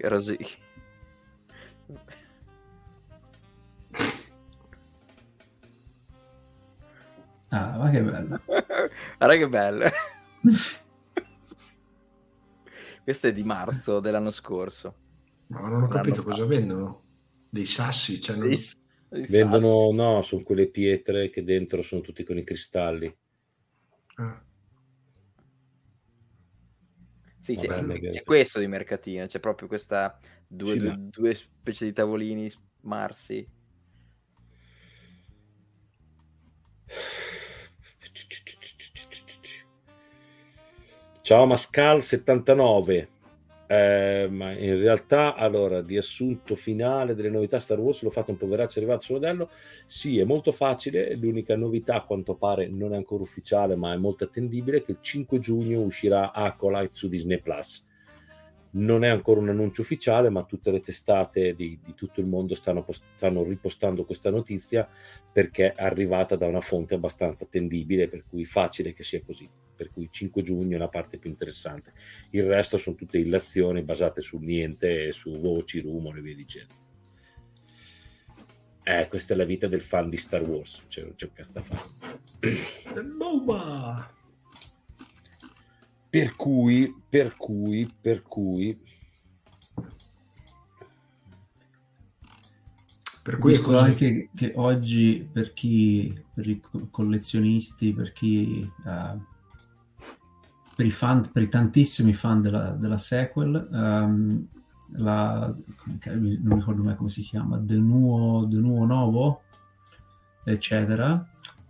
così. Ah, ma che bello. Guarda che bello. Questo è di marzo dell'anno scorso. Ma non ho capito cosa vendono. Dei sassi? Cioè, non- dei Vendono, no, sono quelle pietre che dentro sono tutti con i cristalli. Ah, Sì, c'è, Vabbè, c'è questo di mercatino, c'è proprio questa due, Sì, due- due specie di tavolini smarsi. Ciao Mascal 79. Eh, ma in realtà, allora, riassunto finale delle novità Star Wars, l'ho fatto un poveraccio arrivato sul modello. Sì, è molto facile. L'unica novità, a quanto pare, non è ancora ufficiale, ma è molto attendibile, che il 5 giugno uscirà Acolyte su Disney Plus. Non è ancora un annuncio ufficiale, ma tutte le testate di, di tutto il mondo stanno, stanno ripostando questa notizia perché è arrivata da una fonte abbastanza attendibile, per cui facile che sia così. Per cui 5 giugno è la parte più interessante. Il resto sono tutte illazioni basate su niente, su voci, rumori e via dicendo. Eh, questa è la vita del fan di Star Wars, cioè non c'è un cazzo da fare. Per cui, per cui, per cui, Per cui è visto anche che oggi per chi, per i co- collezionisti, per chi, eh, per i fan, per i tantissimi fan della, della sequel, ehm, la, non ricordo mai come si chiama, De Nuo, De Nuo Novo, eccetera,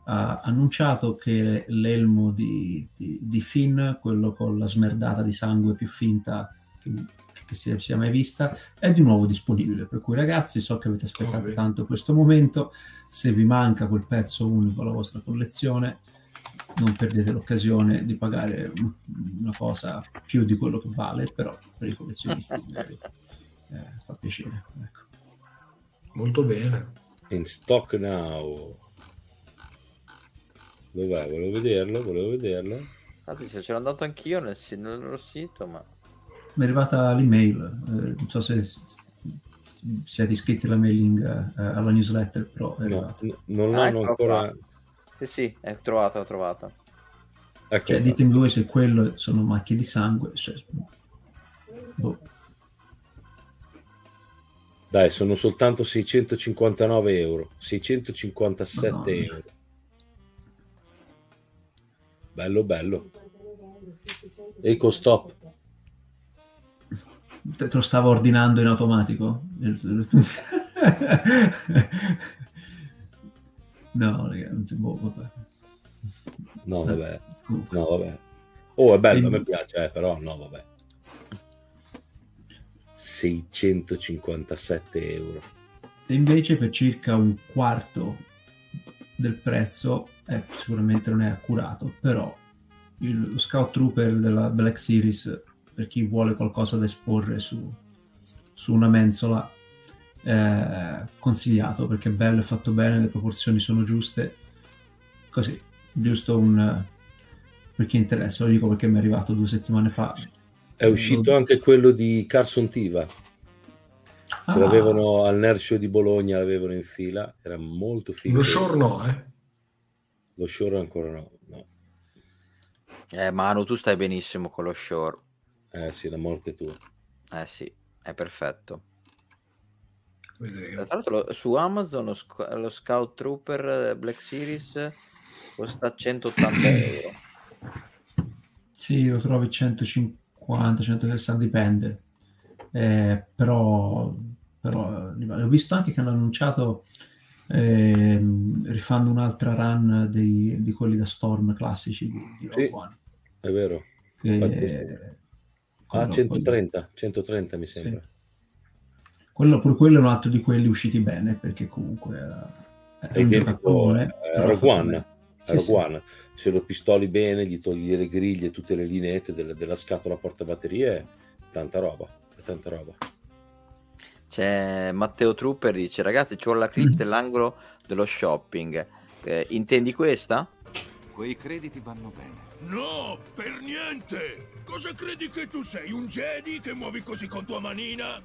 ha annunciato che l'elmo di, di, di Finn, quello con la smerdata di sangue più finta che, che sia, sia mai vista, è di nuovo disponibile. Per cui, ragazzi, so che avete aspettato Vabbè. tanto questo momento. Se vi manca quel pezzo unico alla vostra collezione, non perdete l'occasione di pagare un- una cosa più di quello che vale, però per i collezionisti magari, eh, fa piacere. Ecco. Molto bene. in stock now. Dov'è? Volevo vederlo, volevo vederlo. Infatti, se c'ero andato anch'io nel, nel loro sito, ma Mi è arrivata l'email, eh, non so se siete iscritti alla mailing eh, alla newsletter, però è No, n- non Ah, l'hanno ecco ancora. sì, sì, è trovata, l'ho trovata. Ecco, Cioè, ditemi voi se quello sono macchie di sangue. cioè, boh. Dai, sono soltanto 659 euro. 657 Madonna. euro. Bello, bello. Eco stop. Te, lo stavo ordinando in automatico? no, non si può. Vabbè. No, vabbè. No, vabbè. Oh, è bello, a me piace, eh, però no, vabbè. 657 euro. E invece per circa un quarto del prezzo, eh, sicuramente non è accurato, però il, lo Scout Trooper della Black Series, per chi vuole qualcosa da esporre su, su una mensola, eh, consigliato perché è bello, è fatto bene, le proporzioni sono giuste, così, giusto un... per chi interessa, lo dico perché mi è arrivato due settimane fa. È uscito anche quello di Carson Tiva. Ce Ah, l'avevano al Nerd Show di Bologna, l'avevano in fila, era molto figo. Lo shore no, eh. Lo shore ancora no. no. Eh, Manu, tu stai benissimo con lo shore. Eh sì, la morte tua. Eh sì, è perfetto. Tra l'altro su Amazon lo, sc- lo Scout Trooper eh, Black Series costa 180 euro. Sì, lo trovi 150, 160, dipende. Eh, però però eh, ho visto anche che hanno annunciato eh, rifando un'altra run dei, di quelli da Storm classici di, di sì, One. È vero. Che... Ah, 130, poi... 130 mi sembra. Sì. Quello, pure quello è un altro di quelli usciti bene, perché comunque è, è un giocatore. È Rogue One. Sì, Rogue One. Se lo pistoli bene, gli togli le griglie, tutte le linette della, della scatola portabatterie, tanta roba, tanta roba. C'è Matteo Trooper dice ragazzi ci vuole la clip mm. dell'angolo dello shopping. Eh, intendi questa? Quei crediti vanno bene. No, per niente! Cosa credi che tu sei? Un Jedi che muovi così con tua manina?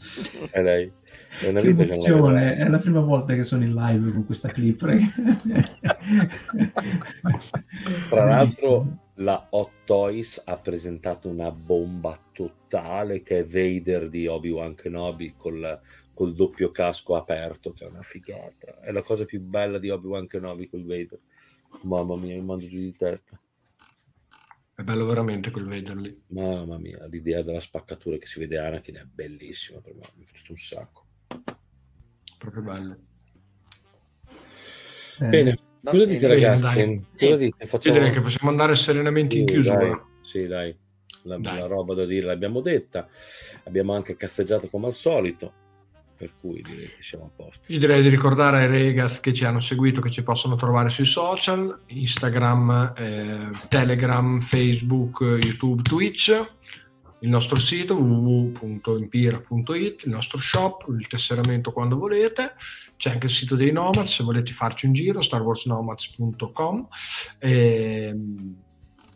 È lei. È una che emozione, è la prima volta che sono in live con questa clip. Tra l'altro la Hot Toys ha presentato una bomba totale che è Vader di Obi-Wan Kenobi col, col doppio casco aperto, che è una figata. È la cosa più bella di Obi-Wan Kenobi col Vader. Mamma mia, mi mando giù di testa. È bello veramente quel Vader lì. Mamma mia, l'idea della spaccatura che si vede Anakin è bellissima per me, mi è piaciuto un sacco. Proprio bello. Eh. Bene, cosa dite ragazzi? Dai. Cosa dite? Facciamo... direi che possiamo andare serenamente sì, in chiusura. Dai. Sì, dai. La, la, roba da dire l'abbiamo detta. Abbiamo anche casseggiato come al solito per cui direi che siamo a posto. Io direi di ricordare ai Regas che ci hanno seguito che ci possono trovare sui social, Instagram, eh, Telegram, Facebook, YouTube, Twitch, il nostro sito www.impira.it, il nostro shop, il tesseramento quando volete, c'è anche il sito dei Nomads se volete farci un giro, starwarsnomads.com. E,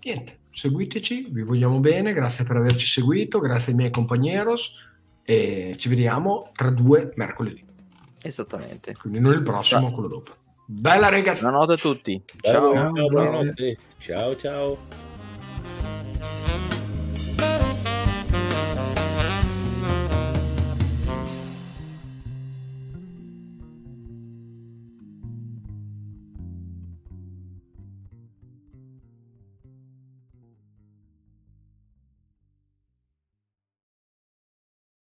niente, seguiteci, vi vogliamo bene, grazie per averci seguito, grazie ai miei compagneros e ci vediamo tra due mercoledì. Esattamente. Quindi non il prossimo, quello dopo. Bella ragazzi. Buonanotte a tutti. Ciao. Ciao, ciao, ciao. ciao.